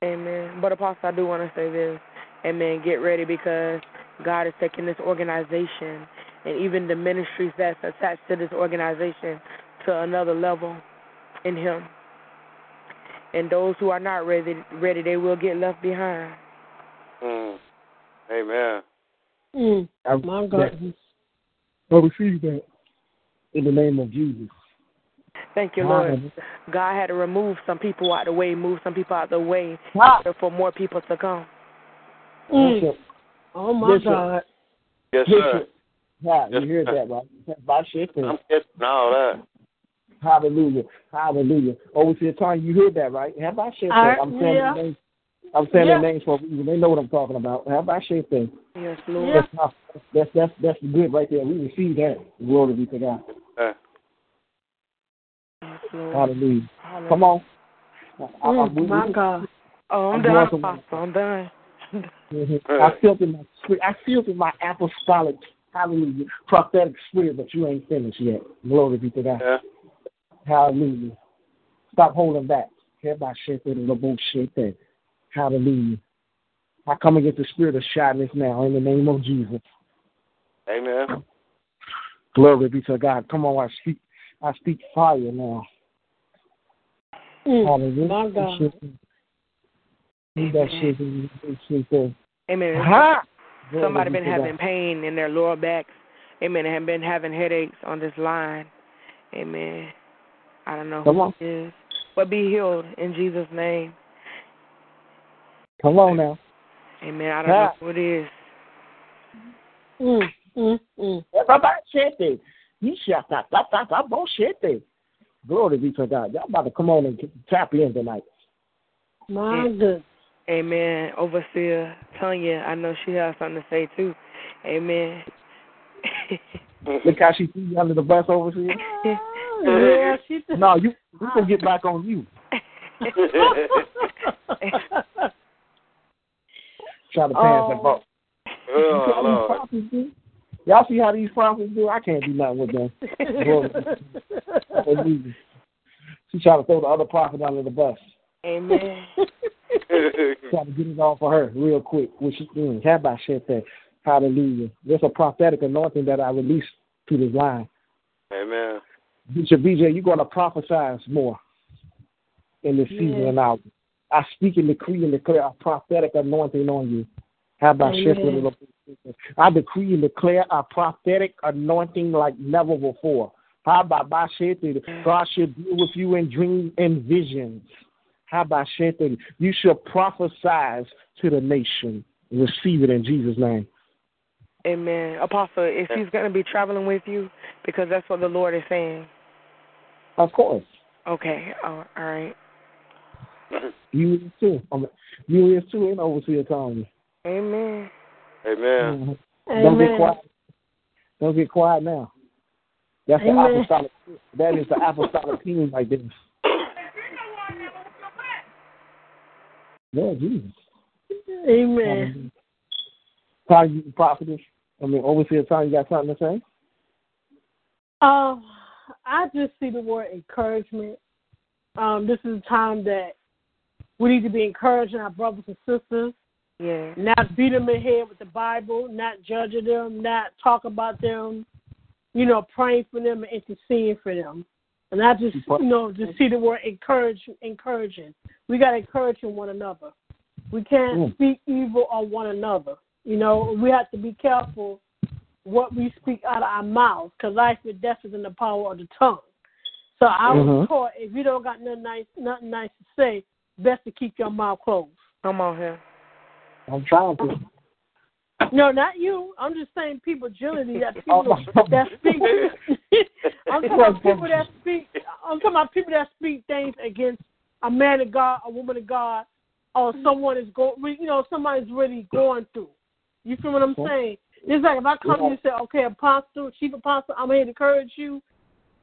Speaker 5: Amen. But Apostle, I do want to say this. Amen. Get ready because God is taking this organization and even the ministries that's attached to this organization to another level in Him. And those who are not ready, ready, they will get left behind.
Speaker 6: Mm. Amen.
Speaker 1: Mm. My God.
Speaker 4: I receive that in the name of Jesus.
Speaker 5: Thank you, Lord. God had to remove some people out of the way, move some people out of the way for more people to come.
Speaker 1: Mm. Oh my
Speaker 4: Bishop.
Speaker 1: God.
Speaker 6: Yes, sir.
Speaker 4: Yeah,
Speaker 6: yes,
Speaker 4: you
Speaker 6: hear
Speaker 4: that, right? By shifting.
Speaker 6: I'm getting all that.
Speaker 4: Hallelujah. Hallelujah. Overseer Tony, you hear that, right? How about shifting?
Speaker 1: I,
Speaker 4: I'm saying
Speaker 1: yeah.
Speaker 4: the names. I'm saying
Speaker 1: Yeah.
Speaker 4: their names for a reason. They know what I'm talking about. How about shifting?
Speaker 5: Yes, Lord.
Speaker 4: That's, not- that's that's that's good right there. We receive that. Glory be to God.
Speaker 6: Uh,
Speaker 5: Yes, Lord.
Speaker 4: Hallelujah.
Speaker 5: Hallelujah.
Speaker 4: Come on. I, I,
Speaker 1: Mm,
Speaker 4: we-
Speaker 1: my
Speaker 4: we-
Speaker 1: God.
Speaker 5: Oh, I'm
Speaker 4: I'm
Speaker 5: done, Apostle. I'm done.
Speaker 4: Mhm. I feel in my spirit. I feel in my apostolic, hallelujah, prophetic spirit, but you ain't finished yet. Glory be to God.
Speaker 6: yeah.
Speaker 4: Hallelujah. Stop holding back. Everybody shake it and the bullshit there. Hallelujah. I come against the spirit of shyness now in the name of Jesus.
Speaker 6: Amen.
Speaker 4: Glory be to God. Come on, I speak. I speak fire now.
Speaker 1: Mm,
Speaker 4: Hallelujah.
Speaker 1: my God.
Speaker 4: Leave that shit in that shit there.
Speaker 5: Amen.
Speaker 4: Ha!
Speaker 5: Somebody been having
Speaker 4: God.
Speaker 5: pain in their lower backs. Amen. And have been having headaches on this line. Amen. I don't know
Speaker 4: Come
Speaker 5: who
Speaker 4: on.
Speaker 5: it is. But be healed in Jesus' name.
Speaker 4: Come on now.
Speaker 5: Amen. I don't
Speaker 4: Yeah.
Speaker 5: know who it is.
Speaker 1: Mm, mm, mm.
Speaker 4: Everybody shit there. You shut that. That, that, that bullshit there. Glory be to God. Y'all about to come on and tap in tonight.
Speaker 1: My
Speaker 5: Yeah.
Speaker 1: goodness.
Speaker 5: Amen. Overseer Tanya, I know she has something to say too. Amen.
Speaker 4: Look how she threw you under the bus Overseer. here.
Speaker 1: yeah, she did.
Speaker 4: No, you we gonna get back on you. Try to pass that
Speaker 1: Oh.
Speaker 4: ball.
Speaker 6: Oh, Lord.
Speaker 4: Y'all see how these prophets do? I can't do nothing with them. Glory. Hallelujah. She tried to throw the other prophet under the bus.
Speaker 5: Amen.
Speaker 4: Try to get it all for her real quick. Which she mm, how about shit there? Hallelujah. There's a prophetic anointing that I release to this line.
Speaker 6: Amen.
Speaker 4: Bishop BJ, you're going to prophesy more in this season and hour. I speak and decree and declare a prophetic anointing on you. How about
Speaker 1: Amen.
Speaker 4: I decree and declare a prophetic anointing like never before. How about God should deal with you in dreams and visions. How about You shall prophesy to the nation. Receive it in Jesus' name.
Speaker 5: Amen. Apostle, if he's going to be traveling with you, because that's what the Lord is saying.
Speaker 4: Of course.
Speaker 5: Okay. all right.
Speaker 4: You is too. You is too in overseer Tony.
Speaker 5: Amen.
Speaker 6: Amen.
Speaker 1: Amen.
Speaker 4: Don't get quiet. Don't get quiet now. That's
Speaker 1: Amen.
Speaker 4: the apostolic. That is the apostolic team like this. Lord Jesus.
Speaker 1: Amen.
Speaker 4: Time you prophetess. I mean, overseer Tanya you got something to say?
Speaker 1: Um, I just see the word encouragement. Um, this is a time that we need to be encouraging our brothers and sisters.
Speaker 5: Yeah.
Speaker 1: Not beat them in head with the Bible, not judging them, not talk about them, you know, praying for them and interceding for them. And I just, you know, just see the word encourage, encouraging. We got to encourage one another. We can't
Speaker 4: Mm.
Speaker 1: speak evil on one another. You know, we have to be careful what we speak out of our mouths because life and death is in the power of the tongue. So I was
Speaker 4: Mhm.
Speaker 1: taught if you don't got nothing nice, nothing nice to say, best to keep your mouth closed.
Speaker 5: Come on here.
Speaker 4: I'm trying to.
Speaker 1: No, not you. I'm just saying people generally that
Speaker 4: Oh,
Speaker 1: people that speak. I'm talking about people that speak. I'm talking about people that speak things against a man of God, a woman of God, or someone is going. You know, somebody's really going through. You feel what I'm saying? It's like if I come to you and say, "Okay, apostle, chief apostle, I'm here to encourage you."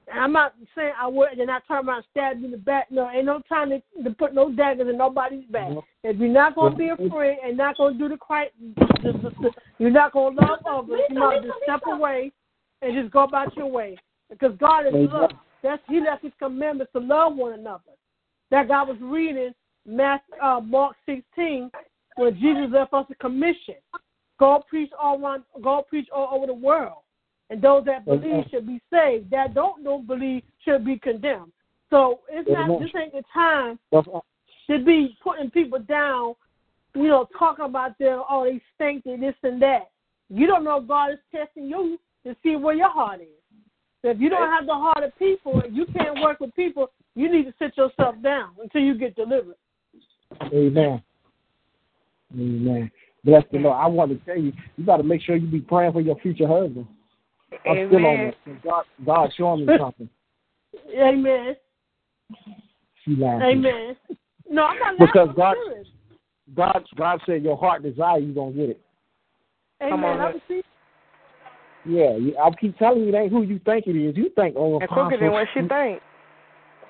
Speaker 1: And I'm not saying I would, and then I turn around and stab you in the back. No, ain't no time to, to put no daggers in nobody's back. If you're not going to be a friend and not going to do the right, just, just, you're not going to love others, you might just step away and just go about your way. Because God is love. That's He left His commandments to love one another. That God was reading Matthew, uh, Mark 16, when Jesus left us a commission: go preach all around, go preach all over the world, and those that uh, believe should be saved. That don't don't believe should be condemned. So it's not. This ain't the time to be putting people down, you know, talking about them, oh, they stink, they this and that. You don't know if God is testing you to see where your heart is. So if you don't have the heart of people, if you can't work with people, you need to sit yourself down until you get delivered.
Speaker 4: Amen. Amen. Bless the Lord. I want to tell you, you got to make sure you be praying for your future husband. I'm
Speaker 5: Amen.
Speaker 4: still on that. God, God showing me something.
Speaker 1: Amen.
Speaker 4: She laughing.
Speaker 1: Amen. No, I'm not
Speaker 4: Because. God-
Speaker 1: I'm.
Speaker 4: God, God said your heart desire, you're gonna get it.
Speaker 5: Come
Speaker 1: Amen.
Speaker 5: on,
Speaker 1: I receive.
Speaker 4: Yeah, you- I keep telling you, it ain't who you think it is. You think, oh,
Speaker 5: And quicker than what she think.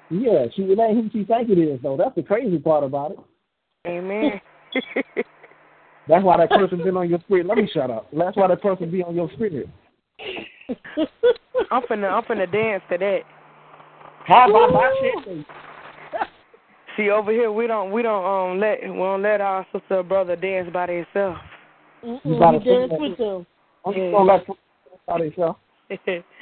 Speaker 4: Yeah, she it ain't who she think it is though. That's the crazy part about it.
Speaker 5: Amen.
Speaker 4: That's why that person been on your spirit. Let me shut up. That's why that person be on your spirit.
Speaker 5: I'm finna I'm finna dance to that.
Speaker 4: How about my shit?
Speaker 5: See over here we don't we don't um let we don't let our sister or brother dance by themselves.
Speaker 1: Mm-mm,
Speaker 4: You gotta
Speaker 1: we dance with them.
Speaker 4: I'm just gonna let them out themselves.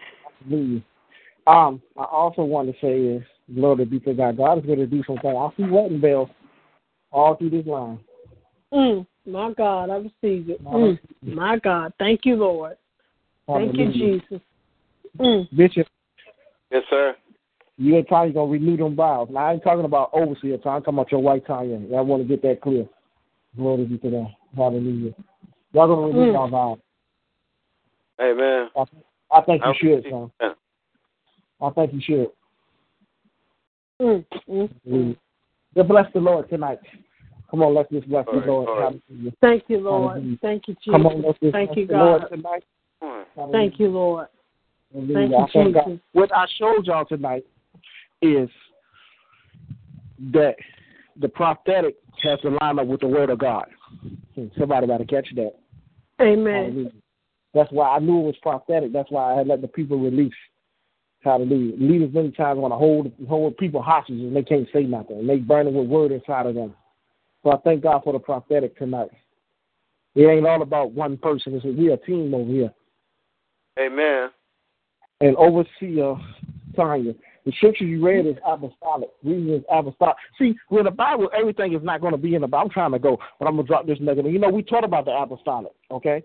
Speaker 4: Um, I also want to say is, glory be to God. God is going to do something. I see wedding bells all through this line.
Speaker 1: Mm, my God, I receive it. Mm, my God, thank you, Lord. Thank you, Jesus. Mm.
Speaker 4: Bishop,
Speaker 6: Yes, sir.
Speaker 4: you and Tanya gonna renew them vows. Now I ain't talking about overseer Tanya. I'm talking about your wife Tanya. I want to get that clear. Glory be to God. Hallelujah. Y'all gonna renew
Speaker 1: Mm.
Speaker 4: y'all vows.
Speaker 6: Amen.
Speaker 4: I, I think you
Speaker 6: I
Speaker 4: should,
Speaker 6: receive
Speaker 4: son.
Speaker 6: that.
Speaker 4: I think you should.
Speaker 1: Mm, mm, mm.
Speaker 4: Yeah, bless the Lord tonight. Come on, let's just bless
Speaker 6: All
Speaker 4: the
Speaker 6: right,
Speaker 4: Lord.
Speaker 6: all right.
Speaker 4: Hallelujah.
Speaker 1: Thank you, Lord.
Speaker 4: Hallelujah.
Speaker 1: Thank you, Jesus.
Speaker 4: Come on, let's just
Speaker 1: Thank
Speaker 4: bless
Speaker 1: you,
Speaker 4: the Lord
Speaker 1: God.
Speaker 4: tonight.
Speaker 1: Thank you, Lord. Thank you,
Speaker 4: I thank God.
Speaker 1: Jesus.
Speaker 4: What I showed y'all tonight is that the prophetic has to line up with the word of God. Hmm, Somebody got to catch that.
Speaker 1: Amen.
Speaker 4: Hallelujah. That's why I knew it was prophetic. That's why I had let the people release. Hallelujah. Leaders many times want to hold hold people hostage and they can't say nothing. And they burning with word inside of them. So I thank God for the prophetic tonight. It ain't all about one person. It's a real team over here.
Speaker 6: Amen.
Speaker 4: And overseer Tanya, uh, the scripture you read is apostolic. Reading is apostolic. See, with the Bible, everything is not going to be in the Bible. I'm trying to go, but I'm gonna drop this nugget. You know, we taught about the apostolic. Okay.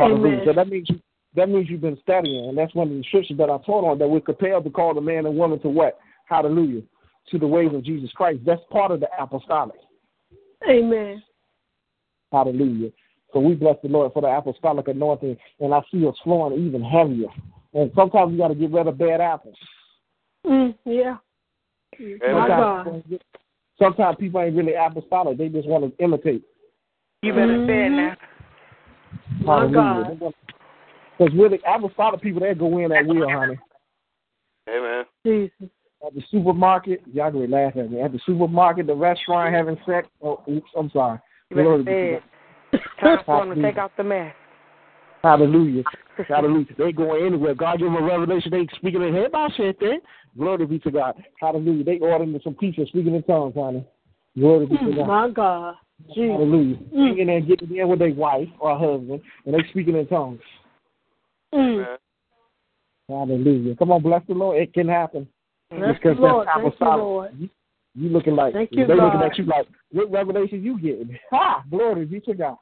Speaker 1: Amen.
Speaker 4: So that means you, that means you've been studying, and that's one of the scriptures that I taught on that we're compelled to call the man and woman to what? Hallelujah. To the ways of Jesus Christ. That's part of the apostolic.
Speaker 1: Amen.
Speaker 4: Hallelujah. So we bless the Lord for the apostolic anointing, and I see us flowing even heavier. And sometimes we got to get rid of bad apples.
Speaker 1: Mm, yeah. My God.
Speaker 4: Sometimes, sometimes people ain't really apostolic; they just want to imitate.
Speaker 5: You better say it
Speaker 1: Mhm.
Speaker 5: now.
Speaker 1: My God.
Speaker 4: Because really, apostolic people they go in at will, honey.
Speaker 6: Amen.
Speaker 1: Jesus.
Speaker 4: At the supermarket, y'all gonna laugh at me. At the supermarket, the restaurant, having sex. Oh, oops, I'm sorry.
Speaker 5: You better
Speaker 4: Glory be
Speaker 5: say
Speaker 4: to
Speaker 5: it. Time for them to take out the mask.
Speaker 4: Hallelujah. Hallelujah. They going anywhere. God give them a revelation. They speaking in head by shit there. Glory be to God. Hallelujah. They ordering some pizza, speaking in tongues, honey. Glory be to
Speaker 1: Mm,
Speaker 4: God.
Speaker 1: my God. Jesus.
Speaker 4: Hallelujah.
Speaker 1: Mm.
Speaker 4: Singing and getting there with their wife or husband, and they speaking in tongues.
Speaker 1: Mm.
Speaker 4: Hallelujah. Come on, bless the Lord. It can happen.
Speaker 1: Bless
Speaker 4: Because
Speaker 1: the Lord.
Speaker 4: that's
Speaker 1: Thank you,
Speaker 4: apostolic.
Speaker 1: Lord.
Speaker 4: You, you looking like
Speaker 1: Thank you,
Speaker 4: they looking at you like what revelation you getting? Ha! Glory be to God.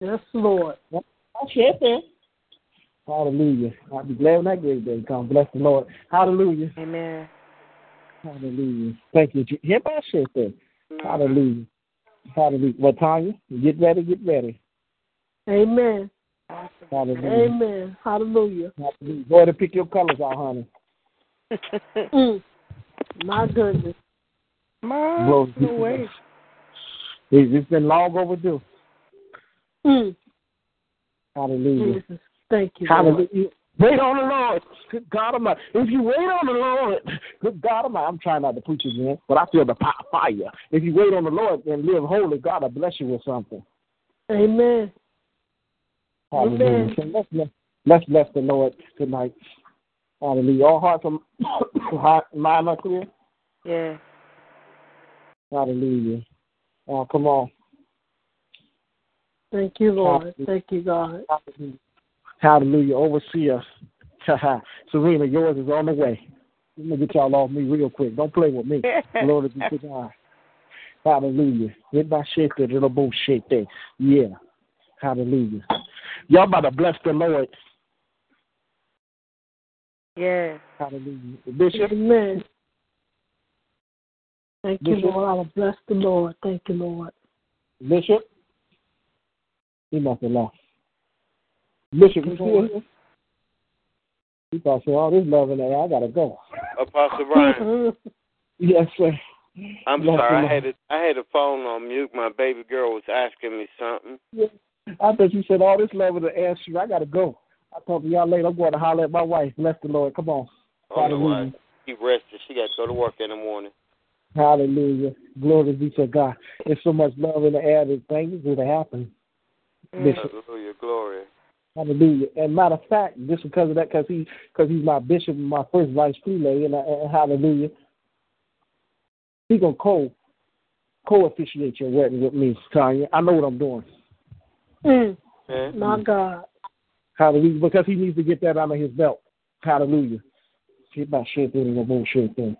Speaker 1: Yes, Lord.
Speaker 4: I share that. Hallelujah. I'll be glad when that great day comes. Bless the Lord. Hallelujah.
Speaker 5: Amen.
Speaker 4: Hallelujah. Thank you. Hear my shit there.
Speaker 6: Mm-hmm.
Speaker 4: Hallelujah. Hallelujah. Well, Tanya, get ready, get ready.
Speaker 1: Amen.
Speaker 4: Hallelujah.
Speaker 1: Amen. Hallelujah.
Speaker 4: Hallelujah. Go ahead and pick your colors out, honey.
Speaker 1: Mm. My goodness.
Speaker 5: My
Speaker 4: Glory be to
Speaker 5: way.
Speaker 4: It's it's been long overdue.
Speaker 1: Mm.
Speaker 4: Hallelujah.
Speaker 1: Jesus. Thank you. Lord.
Speaker 4: Hallelujah. Wait on the Lord. Good God Almighty. If you wait on the Lord, good God Almighty. I'm trying not to preach again, but I feel the fire. If you wait on the Lord and live holy, God will bless you with something.
Speaker 1: Amen.
Speaker 4: Hallelujah.
Speaker 1: Amen.
Speaker 4: So let's, bless, let's bless the Lord tonight. Hallelujah. All hearts and heart, mind are clear.
Speaker 5: Yeah.
Speaker 4: Hallelujah. Oh, come on.
Speaker 1: Thank you, Lord. Thank you, God.
Speaker 4: Hallelujah. Overseer. Serena, yours is on the way. Let me get y'all off me real quick. Don't play with me. Lord to God. Hallelujah. Get my shit there, little bullshit there. Yeah. Hallelujah. Y'all about to bless the Lord.
Speaker 5: Yeah.
Speaker 4: Hallelujah. Bishop,
Speaker 1: Amen. Thank you, Lord. I will bless the Lord. Thank you, Lord.
Speaker 4: Bishop. He must have left. Bishop, you still here? He thought, so all this love in there, I gotta go.
Speaker 6: Apostle Brian,
Speaker 4: Yes, sir.
Speaker 6: I'm
Speaker 4: Bless
Speaker 6: sorry. I had a, I had a phone on mute. My baby girl was asking me something.
Speaker 4: I thought you said all this love in the answer. I gotta go. I'll talk to y'all later. I'm going to holler at my wife. Bless the Lord. Come on.
Speaker 6: Oh she rested. She got to go to work in the morning.
Speaker 4: Hallelujah. Glory be to God. There's so much love in the air that things will happen. Bishop.
Speaker 6: Hallelujah, glory.
Speaker 4: Hallelujah. And matter of fact, just because of that, because he, cause he's my bishop my first vice prelate, and, and hallelujah, he gonna co co officiate your wedding with me, Tanya. I know what I'm doing.
Speaker 1: Mm.
Speaker 6: Yeah.
Speaker 1: My God.
Speaker 4: Hallelujah. Because he needs to get that out of his belt. Hallelujah. Get my shit in the bullshit thing.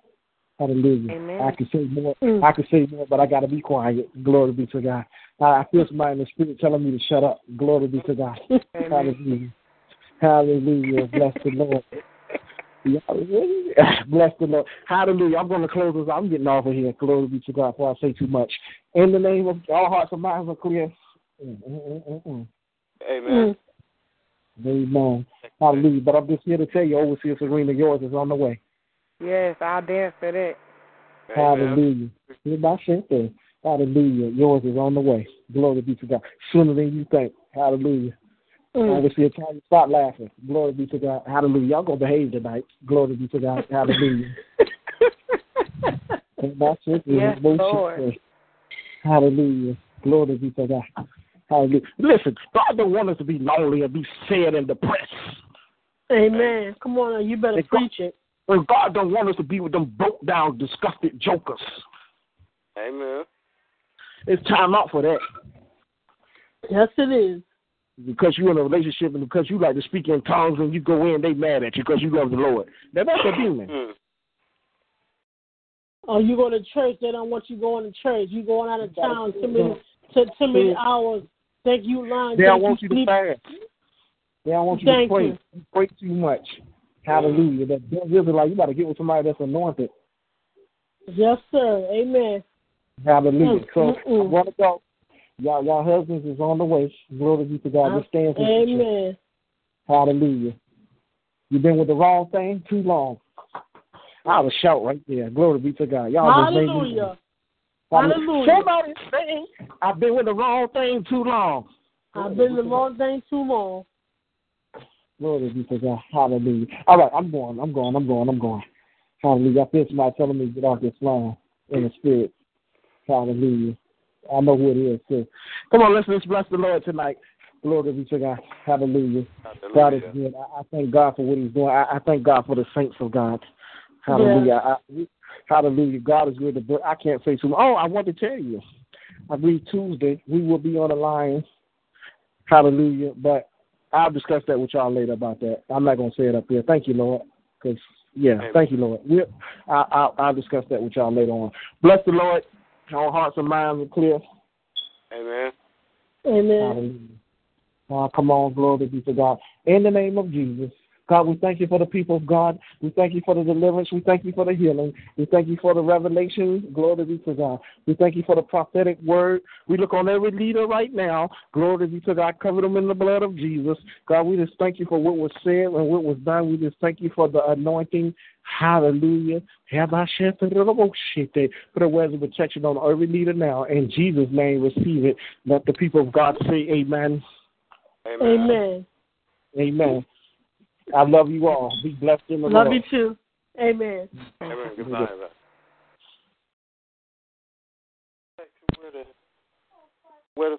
Speaker 4: Hallelujah.
Speaker 5: Amen.
Speaker 4: I can say more.
Speaker 1: Mm.
Speaker 4: I can say more, but I got to be quiet. Glory be to God. I I feel somebody in the spirit telling me to shut up. Glory be to God.
Speaker 5: Amen.
Speaker 4: Hallelujah. Hallelujah. Bless the Lord. Hallelujah. Bless the Lord. Hallelujah. I'm going to close this. I'm getting off of here. Glory be to God before I say too much. In the name of all hearts and minds are clear. Mm, mm, mm, mm, mm.
Speaker 6: Amen.
Speaker 1: Mm.
Speaker 4: Amen. Hallelujah. But I'm just here to tell you, Overseer Serena, yours is on the way.
Speaker 5: Yes, I'll dance for that.
Speaker 6: Amen.
Speaker 4: Hallelujah. Hear my shit there. Hallelujah. Yours is on the way. Glory be to God. Sooner than you think. Hallelujah.
Speaker 1: Mm.
Speaker 4: Overseer Tanya, stop laughing. Glory be to God. Hallelujah. Y'all gonna behave tonight. Glory be to God. Hallelujah. Hear my shit there.
Speaker 5: Yes,
Speaker 4: Bullshit
Speaker 5: Lord.
Speaker 4: there. Hallelujah. Glory be to God. Hallelujah. Listen, God don't want us to be lonely and be sad and depressed.
Speaker 1: Amen. Come on, you better
Speaker 4: Hey,
Speaker 1: preach it.
Speaker 4: And God don't want us to be with them broke down, disgusted jokers.
Speaker 6: Amen.
Speaker 4: It's time out for that.
Speaker 1: Yes, it is.
Speaker 4: Because you're in a relationship and because you like to speak in tongues when you go in, they mad at you because you love the Lord. Now that's a demon.
Speaker 6: Hmm.
Speaker 1: Or you go to church, they don't want you going to church. You going out of town too many to too many hours. Think you lying.
Speaker 4: They don't want you to
Speaker 1: sleep.
Speaker 4: fast. They don't want you
Speaker 1: Thank
Speaker 4: to pray.
Speaker 1: you.
Speaker 4: You pray too much. Hallelujah. That That is like you got to get with somebody that's anointed.
Speaker 1: Yes, sir. Amen.
Speaker 4: Hallelujah. So
Speaker 1: Mm, mm, mm.
Speaker 4: I want to go. Y'all, y'all husbands is on the way. Glory be to God. Just stand for.
Speaker 1: Amen.
Speaker 4: Hallelujah. You've been with the wrong thing too long. I was shout right there. Glory be to God. Y'all
Speaker 1: Hallelujah.
Speaker 4: Hallelujah.
Speaker 1: Hallelujah.
Speaker 4: Somebody say, I've been with the wrong thing too long.
Speaker 1: I've been the wrong thing too long.
Speaker 4: Glory be to God. Hallelujah. All right, I'm going. I'm going. I'm going. I'm going. Hallelujah. I feel somebody telling me to get off this line in the spirit. Hallelujah. I know who it is too. Come on, let's let's bless the Lord tonight. Glory be to God. Hallelujah. God is good. I, I thank God for what He's doing. I, I thank God for the saints of God. Hallelujah. I, hallelujah. God is good. But I can't say too much. Oh, I want to tell you. I believe Tuesday we will be on the line. Hallelujah. But I'll discuss that with y'all later about that. I'm not going to say it up here. Thank you, Lord. Because yeah,
Speaker 6: Amen.
Speaker 4: thank you, Lord. We'll, I, I, I'll discuss that with y'all later on. Bless the Lord. Our hearts and minds are clear.
Speaker 6: Amen.
Speaker 1: Amen.
Speaker 4: Hallelujah. Oh, come on, glory be to God. In the name of Jesus, God, we thank you for the people of God. We thank you for the deliverance. We thank you for the healing. We thank you for the revelation. Glory be to God. We thank you for the prophetic word. We look on every leader right now. Glory be to God. Cover them in the blood of Jesus. God, we just thank you for what was said and what was done. We just thank you for the anointing. Hallelujah. Put a words of protection on every leader now. In Jesus' name, receive it. Let the people of God say amen.
Speaker 6: Amen.
Speaker 1: Amen.
Speaker 4: Amen. I love you all. Be blessed in the
Speaker 1: Love
Speaker 4: Lord.
Speaker 1: you too. Amen.
Speaker 6: Amen. Goodbye. Where the where the